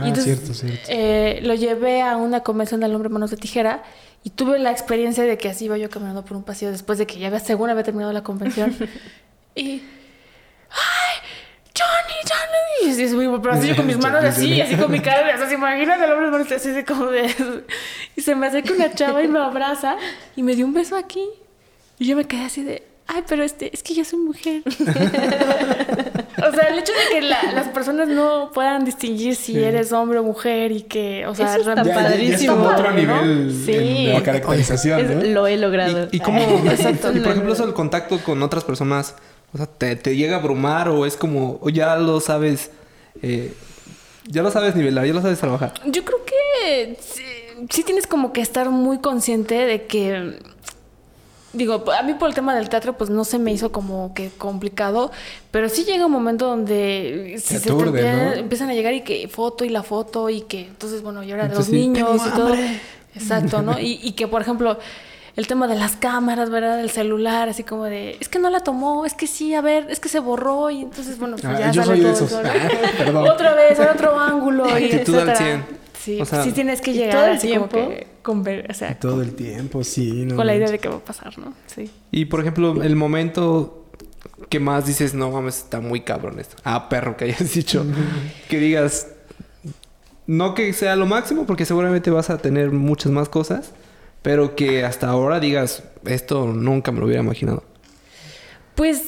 Ah, Y entonces, cierto, cierto. eh, lo llevé a una convención del hombre manos de tijera y tuve la experiencia de que así iba yo caminando por un pasillo después de que ya había, según había terminado la convención. y. ¡Ay! ¡Johnny, Johnny! Y así, pero así yo con mis manos así, así con mi cara, o sea, se imaginan el hombre así como de. Y se me acerca una chava y me abraza y me dio un beso aquí. Y yo me quedé así de. Ay, pero este, es que yo soy mujer. o sea, el hecho de que la- las personas no puedan distinguir si eres hombre o mujer y que, o sea, Eso está Ya, ya- ya está padrísimo, a otro ¿no? nivel Sí. en la caracterización, ¿no? Lo he logrado. ¿Y, y cómo, Exacto. y por ejemplo, eso del contacto con otras personas, o sea, te, te llega a abrumar o es como, o ya lo sabes, eh, ya lo sabes nivelar, ya lo sabes trabajar? Yo creo que sí, sí tienes como que estar muy consciente de que, digo, a mí por el tema del teatro pues no se me hizo como que complicado, pero sí llega un momento donde si Te se empiezan a llegar y que foto y la foto y que entonces bueno, y ahora los Entonces, sí, niños y todo. hambre. Exacto, ¿no? Y, y que por ejemplo... El tema de las cámaras, ¿verdad? Del celular, así como de, es que no la tomó, es que sí, a ver, es que se borró y entonces, bueno, pues Ah, ya yo sale soy de todo esos. eso, ¿no? Ah, perdón. Otra vez, en otro ángulo y Que tú al etcétera. 100. Sí, O sea, sí tienes que llegar todo el así como tiempo. que con, ver- o sea, Todo el tiempo, sí. no con la idea de qué va a pasar, ¿no? Sí. Y por ejemplo, el momento que más dices, no mames, está muy cabrón esto. Ah, perro, que hayas dicho. que digas, no que sea lo máximo, porque seguramente vas a tener muchas más cosas, pero que hasta ahora digas, esto nunca me lo hubiera imaginado. Pues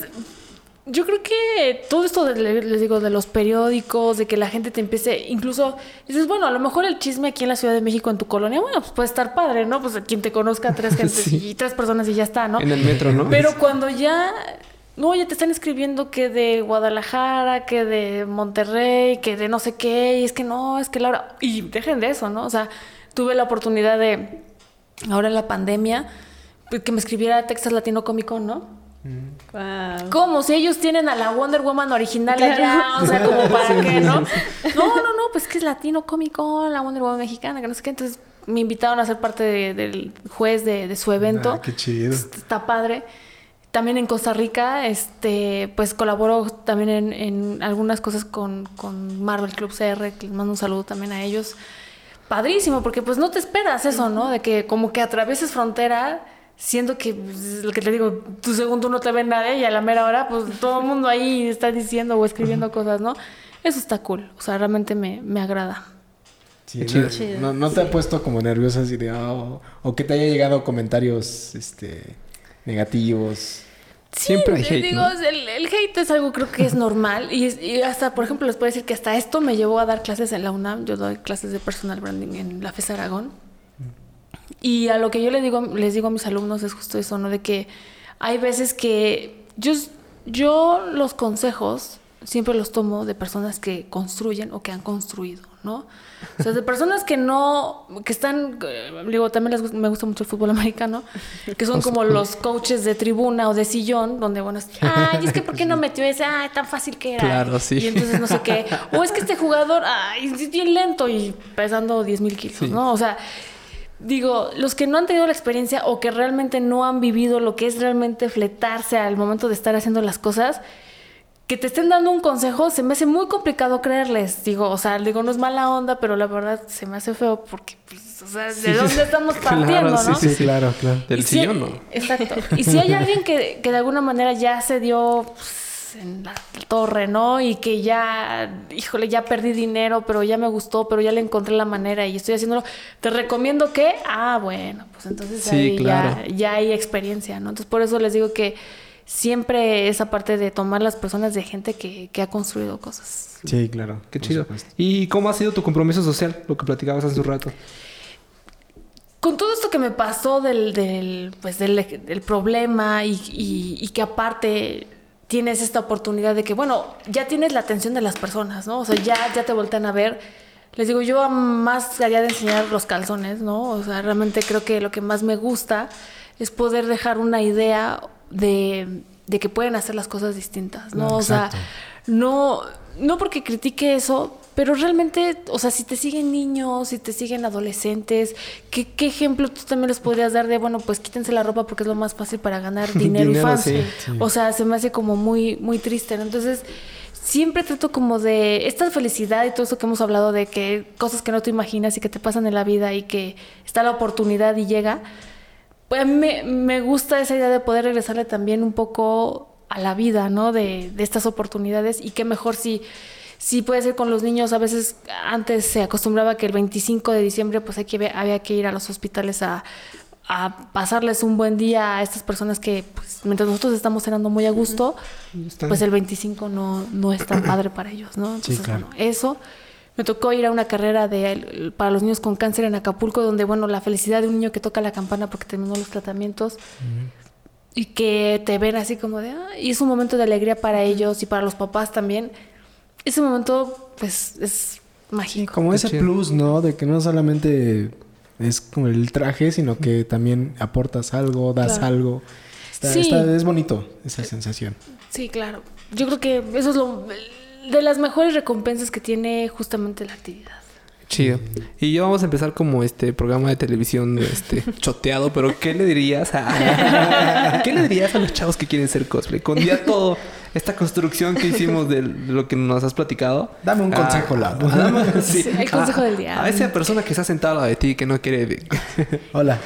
yo creo que todo esto, de- le- les digo, de los periódicos, de que la gente te empiece, incluso dices, bueno, a lo mejor el chisme aquí en la Ciudad de México, en tu colonia, bueno, pues puede estar padre, ¿no? Pues quien te conozca, tres gentes Sí. y tres personas y ya está, ¿no? En el metro, ¿no? Pero cuando ya, no, ya te están escribiendo que de Guadalajara, que de Monterrey, que de no sé qué, y es que no, es que Laura, y dejen de eso, ¿no? O sea, tuve la oportunidad de, ahora en la pandemia, pues, que me escribiera Texas Latino Comic Con, ¿no? Wow. Como si ellos tienen a la Wonder Woman original Claro. allá, o sea, como para qué, ¿no? No, no, no, pues que es latino Comic Con, la Wonder Woman mexicana, que no sé qué. Entonces me invitaron a ser parte de- del juez de, de su evento. Ah, qué chido. Está padre. también en Costa Rica, este, pues colaboro también en, en algunas cosas con, con Marvel Club CR, que les mando un saludo también a ellos. Padrísimo, porque pues no te esperas eso, ¿no? De que como que atravieses frontera siendo que pues, lo que te digo, tu segundo no te ve nadie y a la mera hora, pues todo el mundo ahí está diciendo o escribiendo cosas, ¿no? Eso está cool, o sea, realmente me, me agrada. Sí, chido. no, Chido. no, no te ha puesto como nerviosa así de, "Oh", o que te haya llegado comentarios este, negativos. Siempre hay Sí, hate, digo, ¿no? el, el hate es algo creo que es normal y, es- y hasta, por ejemplo, les puedo decir que hasta esto me llevó a dar clases en la UNAM. Yo doy clases de personal branding en la FES Aragón. Y a lo que yo les digo, les digo a mis alumnos es justo eso, ¿no? De que hay veces que yo, yo los consejos siempre los tomo de personas que construyen o que han construido, ¿no? O sea, de personas que no, que están, digo, también les, gusta- me gusta mucho el fútbol americano, que son como los coaches de tribuna o de sillón, donde, bueno, es, ay, es que ¿por qué no metió ese? Ay, tan fácil que era. Claro, sí. Y entonces no sé qué. O es que este jugador, ay, es bien lento y pesando 10 mil kilos, Sí. ¿no? O sea, digo, los que no han tenido la experiencia o que realmente no han vivido lo que es realmente fletarse al momento de estar haciendo las cosas, que te estén dando un consejo, se me hace muy complicado creerles. Digo, o sea, digo, no es mala onda, pero la verdad se me hace feo porque, pues, o sea, ¿de Sí, dónde sí. estamos partiendo, no? sí, sí. claro, claro. Del si- sillón, ¿no? Exacto. Y si hay alguien que, que de alguna manera ya se dio pues, en la torre, ¿no? Y que ya, híjole, ya perdí dinero, pero ya me gustó, pero ya le encontré la manera y estoy haciéndolo, te recomiendo que, ah, bueno, pues entonces Sí, ahí claro. ya, ya hay experiencia, ¿no? Entonces por eso les digo que siempre esa parte de tomar las personas de gente que, que ha construido cosas. Sí, claro. Qué por chido. supuesto. ¿Y cómo ha sido tu compromiso social? Lo que platicabas hace un rato. Con todo esto que me pasó del, del, pues del, del problema y, y- y que aparte tienes esta oportunidad de que, bueno, ya tienes la atención de las personas, ¿no? O sea, ya, ya te voltean a ver. Les digo, yo más allá de enseñar los calzones, ¿no? O sea, realmente creo que lo que más me gusta es poder dejar una idea de, de que pueden hacer las cosas distintas, ¿no? Ah, o sea, no, no porque critique eso, pero realmente, o sea, si te siguen niños, si te siguen adolescentes, ¿qué, qué ejemplo tú también les podrías dar de, bueno, pues quítense la ropa porque es lo más fácil para ganar dinero, y fans? sí, sí. O sea, se me hace como muy, muy triste, ¿no? Entonces, siempre trato como de esta felicidad y todo eso que hemos hablado de que cosas que no te imaginas y que te pasan en la vida y que está la oportunidad y llega. Pues a mí me, me gusta esa idea de poder regresarle también un poco a la vida, ¿no? De, de estas oportunidades y qué mejor si, si puede ser con los niños. A veces antes se acostumbraba que el 25 de diciembre pues hay que, había que ir a los hospitales a, a pasarles un buen día a estas personas que pues, mientras nosotros estamos cenando muy a gusto, pues el 25 no, no es tan padre para ellos, ¿no? Entonces, claro. bueno, eso. Me tocó ir a una carrera de, para los niños con cáncer en Acapulco, donde, bueno, la felicidad de un niño que toca la campana porque terminó los tratamientos y que te ven así como de, "Ah", y es un momento de alegría para ellos y para los papás también. Ese momento, pues, es mágico. Como Qué ese chido. plus, ¿no? De que no solamente es como el traje, sino que también aportas algo, das Claro. algo. Está, Sí. está- es bonito esa sensación. Sí, claro. Yo creo que eso es lo de las mejores recompensas que tiene justamente la actividad. Chido. Y ya vamos a empezar como este programa de televisión este choteado, pero ¿qué le dirías a qué le dirías a los chavos que quieren ser cosplay? Con ya todo esta construcción que hicimos de lo que nos has platicado. Dame un Ah, consejo, ah, sí. Sí, el consejo A- del día. A esa persona que se ha sentado al lado de ti que no quiere Hola.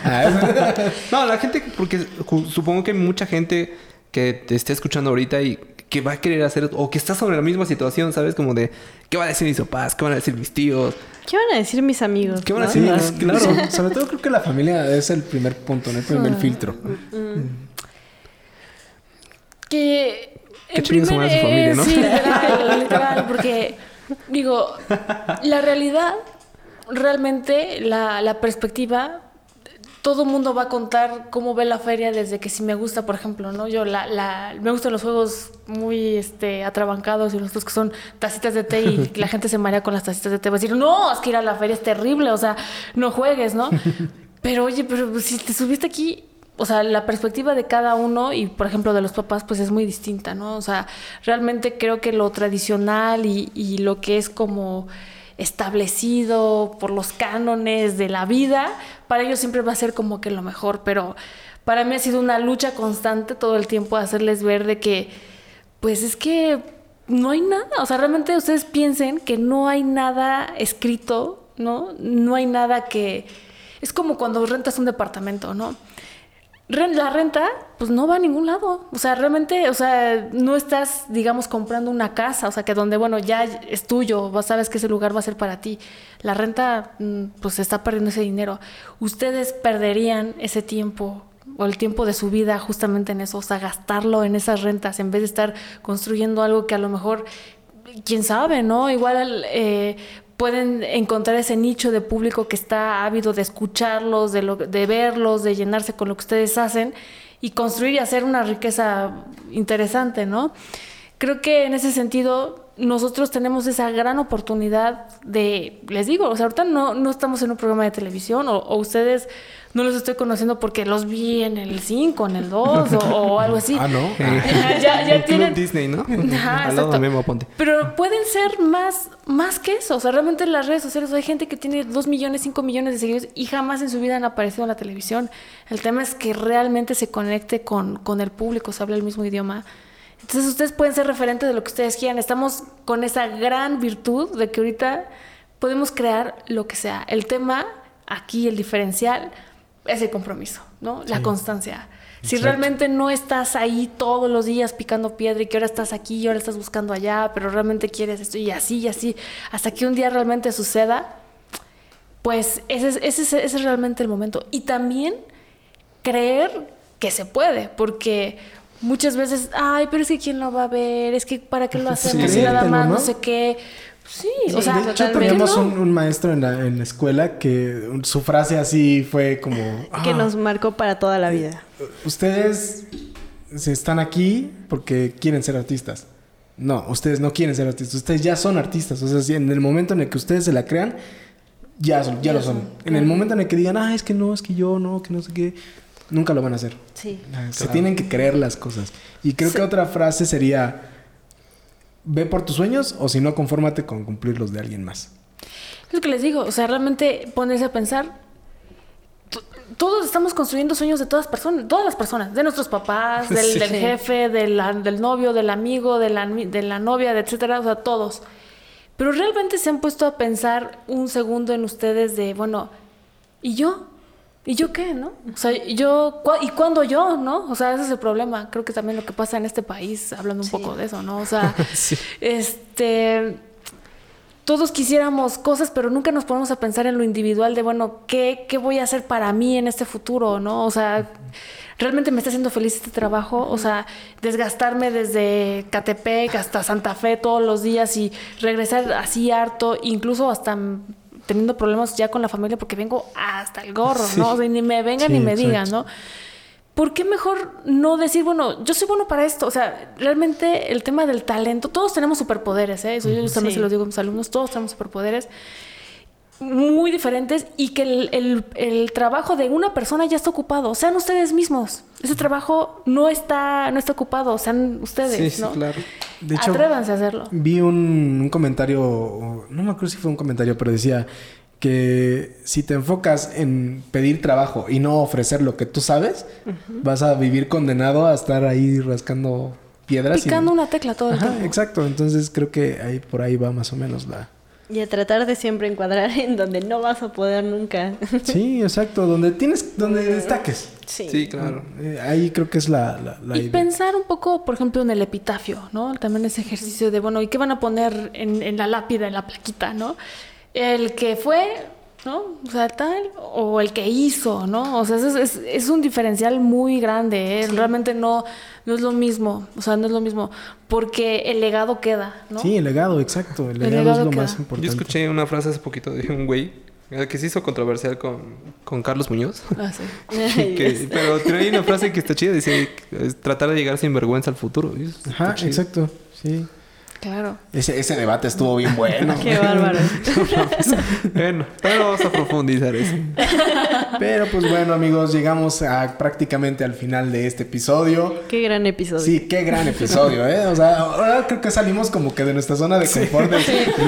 No, la gente, porque supongo que hay mucha gente que te esté escuchando ahorita y que va a querer hacer, o que está sobre la misma situación, ¿sabes? Como de, ¿qué van a decir mis papás? ¿Qué van a decir mis tíos? ¿Qué van a decir mis amigos? ¿Qué van a no? decir? Sí, Ah, claro. so- sobre todo creo que la familia es el primer punto, ¿no? El primer filtro. Que. Qué en chingue su madre su familia, ¿no? Sí, literal, literal, porque digo, la realidad, realmente, la, la perspectiva, todo mundo va a contar cómo ve la feria desde que si me gusta, por ejemplo, ¿no? Yo la, la, me gustan los juegos muy este, atrabancados y los otros que son tacitas de té y la gente se marea con las tacitas de té. Va a decir, no, es que ir a la feria es terrible, o sea, no juegues, ¿no? Pero oye, pero si te subiste aquí, o sea, la perspectiva de cada uno y, por ejemplo, de los papás, pues es muy distinta, ¿no? O sea, realmente creo que lo tradicional y, y lo que es como establecido por los cánones de la vida, para ellos siempre va a ser como que lo mejor, pero Para mí ha sido una lucha constante todo el tiempo hacerles ver de que, pues es que no hay nada. O sea, realmente ustedes piensen que no hay nada escrito, ¿no? No hay nada que... Es como cuando rentas un departamento, ¿no? La renta, pues no va a ningún lado. O sea, realmente, o sea, no estás, digamos, comprando una casa. O sea, que donde, bueno, ya es tuyo, sabes que ese lugar va a ser para ti. La renta, mm, pues está perdiendo ese dinero. Ustedes perderían ese tiempo o el tiempo de su vida justamente en eso. O sea, gastarlo en esas rentas en vez de estar construyendo algo que a lo mejor, quién sabe, ¿no? Igual eh, pueden encontrar ese nicho de público que está ávido de escucharlos, de, lo- de verlos, de llenarse con lo que ustedes hacen y construir y hacer una riqueza interesante, ¿no? Creo que en ese sentido nosotros tenemos esa gran oportunidad de, les digo, o sea, ahorita no, no estamos en un programa de televisión o, o ustedes no los estoy conociendo porque los vi en el 5, en el 2 o, o algo así. Ah, ¿no? Eh, ya, ya el Club tienen... Disney, ¿no? Ajá, Al lado exacto. de Memo Ponte. Pero pueden ser más, más que eso. O sea, realmente en las redes sociales hay gente que tiene 2 millones, 5 millones de seguidores y jamás en su vida han aparecido en la televisión. El tema es que realmente se conecte con, con el público, se habla el mismo idioma. Entonces ustedes pueden ser referentes de lo que ustedes quieran. Estamos con esa gran virtud de que ahorita podemos crear lo que sea. El tema aquí, el diferencial, es el compromiso, ¿no? La constancia. Si Exacto. realmente no estás ahí todos los días picando piedra y que ahora estás aquí y ahora estás buscando allá, pero realmente quieres esto y así y así, hasta que un día realmente suceda, pues ese es, ese es, ese es realmente el momento. Y también creer que se puede, porque muchas veces, ay, pero es que quién lo va a ver, es que para qué lo hacemos Sí. nada más, no ¿no? sé qué. Sí, Sí, o sea, de hecho, teníamos no? un, un maestro en la, en la escuela que su frase así fue como... Que "Ah, nos marcó para toda la vida. Ustedes se están aquí porque quieren ser artistas. No, ustedes no quieren ser artistas. Ustedes ya son artistas. O sea, si en el momento en el que ustedes se la crean, ya, son, ya lo son. En el momento en el que digan, ah, es que no, es que yo no, que no sé qué, nunca lo van a hacer. Sí. Se tienen que creer las cosas. Y creo que otra frase sería, ve por tus sueños o si no, confórmate con cumplir los de alguien más. Es lo que les digo, o sea, realmente ponerse a pensar. to- Todos estamos construyendo sueños de todas personas, todas las personas, de nuestros papás, del, Sí. del Sí. jefe, del novio, del amigo, de la, de la novia, de etcétera, o sea, todos. Pero realmente se han puesto a pensar un segundo en ustedes de, bueno, ¿y yo? ¿Y yo qué, no? O sea, yo, ¿cu- ¿y cuándo yo, no? O sea, ese es el problema. Creo que también lo que pasa en este país, hablando un Sí. poco de eso, ¿no? O sea, Sí. este todos quisiéramos cosas, pero nunca nos ponemos a pensar en lo individual de, bueno, ¿qué, qué voy a hacer para mí en este futuro? ¿no? O sea, ¿realmente me está haciendo feliz este trabajo? O sea, desgastarme desde Catepec hasta Santa Fe todos los días y regresar así harto, incluso hasta teniendo problemas ya con la familia porque vengo hasta el gorro, ¿no? O sea, ni me vengan Sí, ni me exacto. digan, ¿no? ¿Por qué mejor no decir, bueno, yo soy bueno para esto? O sea, realmente el tema del talento, todos tenemos superpoderes, ¿eh? Eso yo también Sí. se lo digo a mis alumnos, todos tenemos superpoderes muy diferentes y que el, el- el trabajo de una persona ya está ocupado. Sean ustedes mismos. Ese trabajo no está, no está ocupado, sean ustedes, Sí, sí, ¿no? claro. De hecho, Atrévanse a hacerlo. Vi un, un comentario, no me acuerdo si fue un comentario, pero decía que si te enfocas en pedir trabajo y no ofrecer lo que tú sabes, vas a vivir condenado a estar ahí rascando piedras. y- Picando una tecla todo el Ajá, tiempo. exacto. Entonces creo que ahí por ahí va más o menos la... Y a tratar de siempre encuadrar en donde no vas a poder nunca. Sí, exacto. Donde tienes, donde destaques. Sí. Sí, claro. Eh, ahí creo que es la, la, la y idea. pensar un poco, por ejemplo, en el epitafio, ¿no? También ese ejercicio de, bueno, ¿y qué van a poner en, en la lápida, en la plaquita, ¿no? El que fue, ¿no? O sea, tal, o el que hizo, ¿no? O sea, eso es, es- es un diferencial muy grande, ¿eh? Realmente no, no es lo mismo, o sea, no es lo mismo, porque el legado queda, ¿no? Sí, el legado, exacto. El legado, legado es lo queda. más importante. Yo escuché una frase hace poquito de un güey que se hizo controversial con, con Carlos Muñoz. Ah, sí. Que- pero trae una frase que está chida. Dice, es tratar de llegar sin vergüenza al futuro. Ajá, chido. exacto. Sí. Claro. Ese, ese debate estuvo bien bueno. Qué bárbaro. bueno, pero vamos a profundizar eso. Pero pues bueno, amigos, llegamos a prácticamente al final de este episodio. Qué gran episodio. Sí, qué gran episodio, ¿eh? O sea, ahora creo que salimos como que de nuestra zona de confort, de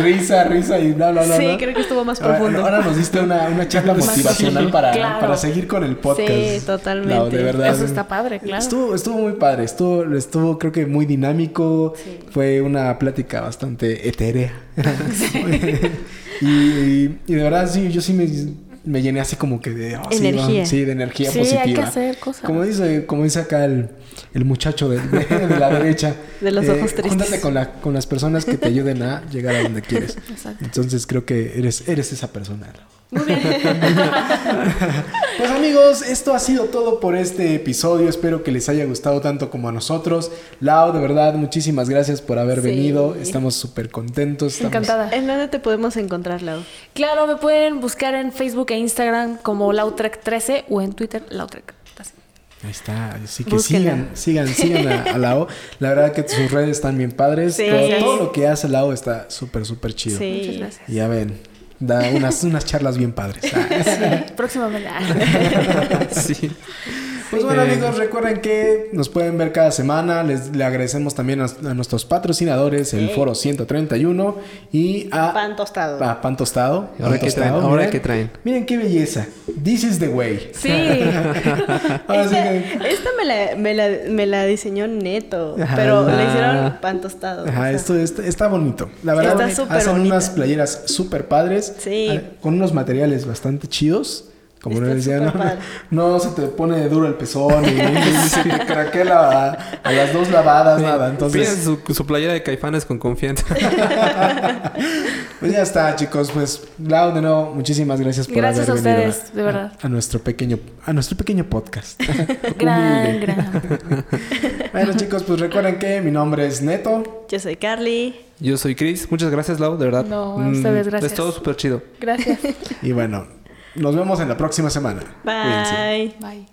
risa, risa y bla, bla, bla. Sí, bla. creo que estuvo más profundo. Ahora, nos diste una, una charla motivacional para, Claro. para seguir con el podcast. Sí, totalmente. Lau, de verdad. Eso está padre, claro. Estuvo, estuvo muy padre, estuvo, estuvo creo que muy dinámico, Sí. fue una plática bastante etérea. y, y de verdad sí, yo sí me, me llené así como que de oh, sí, Energía. va, sí, de energía Sí, positiva. hay que hacer cosas. Como dice, como dice acá el, el muchacho de, de la derecha. eh, De los ojos tristes. Júntate con, la, con las personas que te ayuden a llegar a donde quieres. Exacto. Entonces creo que eres, eres esa persona. Muy bien. Pues amigos, esto ha sido todo por este episodio. Espero que les haya gustado tanto como a nosotros. Lau, de verdad, muchísimas gracias por haber Sí. venido. Estamos súper contentos. estamos- Encantada. ¿En dónde te podemos encontrar, Lau? Claro, me pueden buscar en Facebook e Instagram como Lautrec13 o en Twitter Lautrec. Ahí está. Así que Búsquenla. sigan, sigan, sigan a, a Lau. La verdad que sus redes están bien padres. Sí. Todo, todo lo que hace Lau está súper, súper chido. Sí. Muchas gracias. Y ya ven, da unas, unas charlas bien padres. Ah. Próximamente. Sí. Pues bueno Eh. amigos, recuerden que nos pueden ver cada semana. Les le agradecemos también a, a nuestros patrocinadores, el Sí. Foro 131 y a Pan tostado. a Pan Tostado. Ahora Tostado, traen, ahora miren. qué traen. Miren qué belleza. This is the way. Sí. Ahora sí Esta, que- esta me, la, me, la, me la diseñó Neto, Ajá. pero le Ah. hicieron pan tostado. Ajá, o sea, esto, está- está bonito. La Sí, verdad, está súper hacen bonita. unas playeras súper padres. Sí. ah, Con unos materiales bastante chidos. Como les decía, ¿no? no se te pone duro el pezón y, y se te craquela a, a las dos lavadas, nada. Entonces, su, su playera de caifanes con confianza. pues ya está, chicos. Pues, Lau, de nuevo, muchísimas gracias por Gracias haber a venido ustedes, de verdad. A, nuestro pequeño, a nuestro pequeño podcast. Gran, gran. Bueno, chicos, pues recuerden que mi nombre es Neto. Yo soy Carly. Yo soy Chris. Muchas gracias, Lau, de verdad. No, a ustedes, Mm, gracias. Es todo súper chido. Gracias. Y bueno, nos vemos en la próxima semana. Bye. Cuídense. Bye.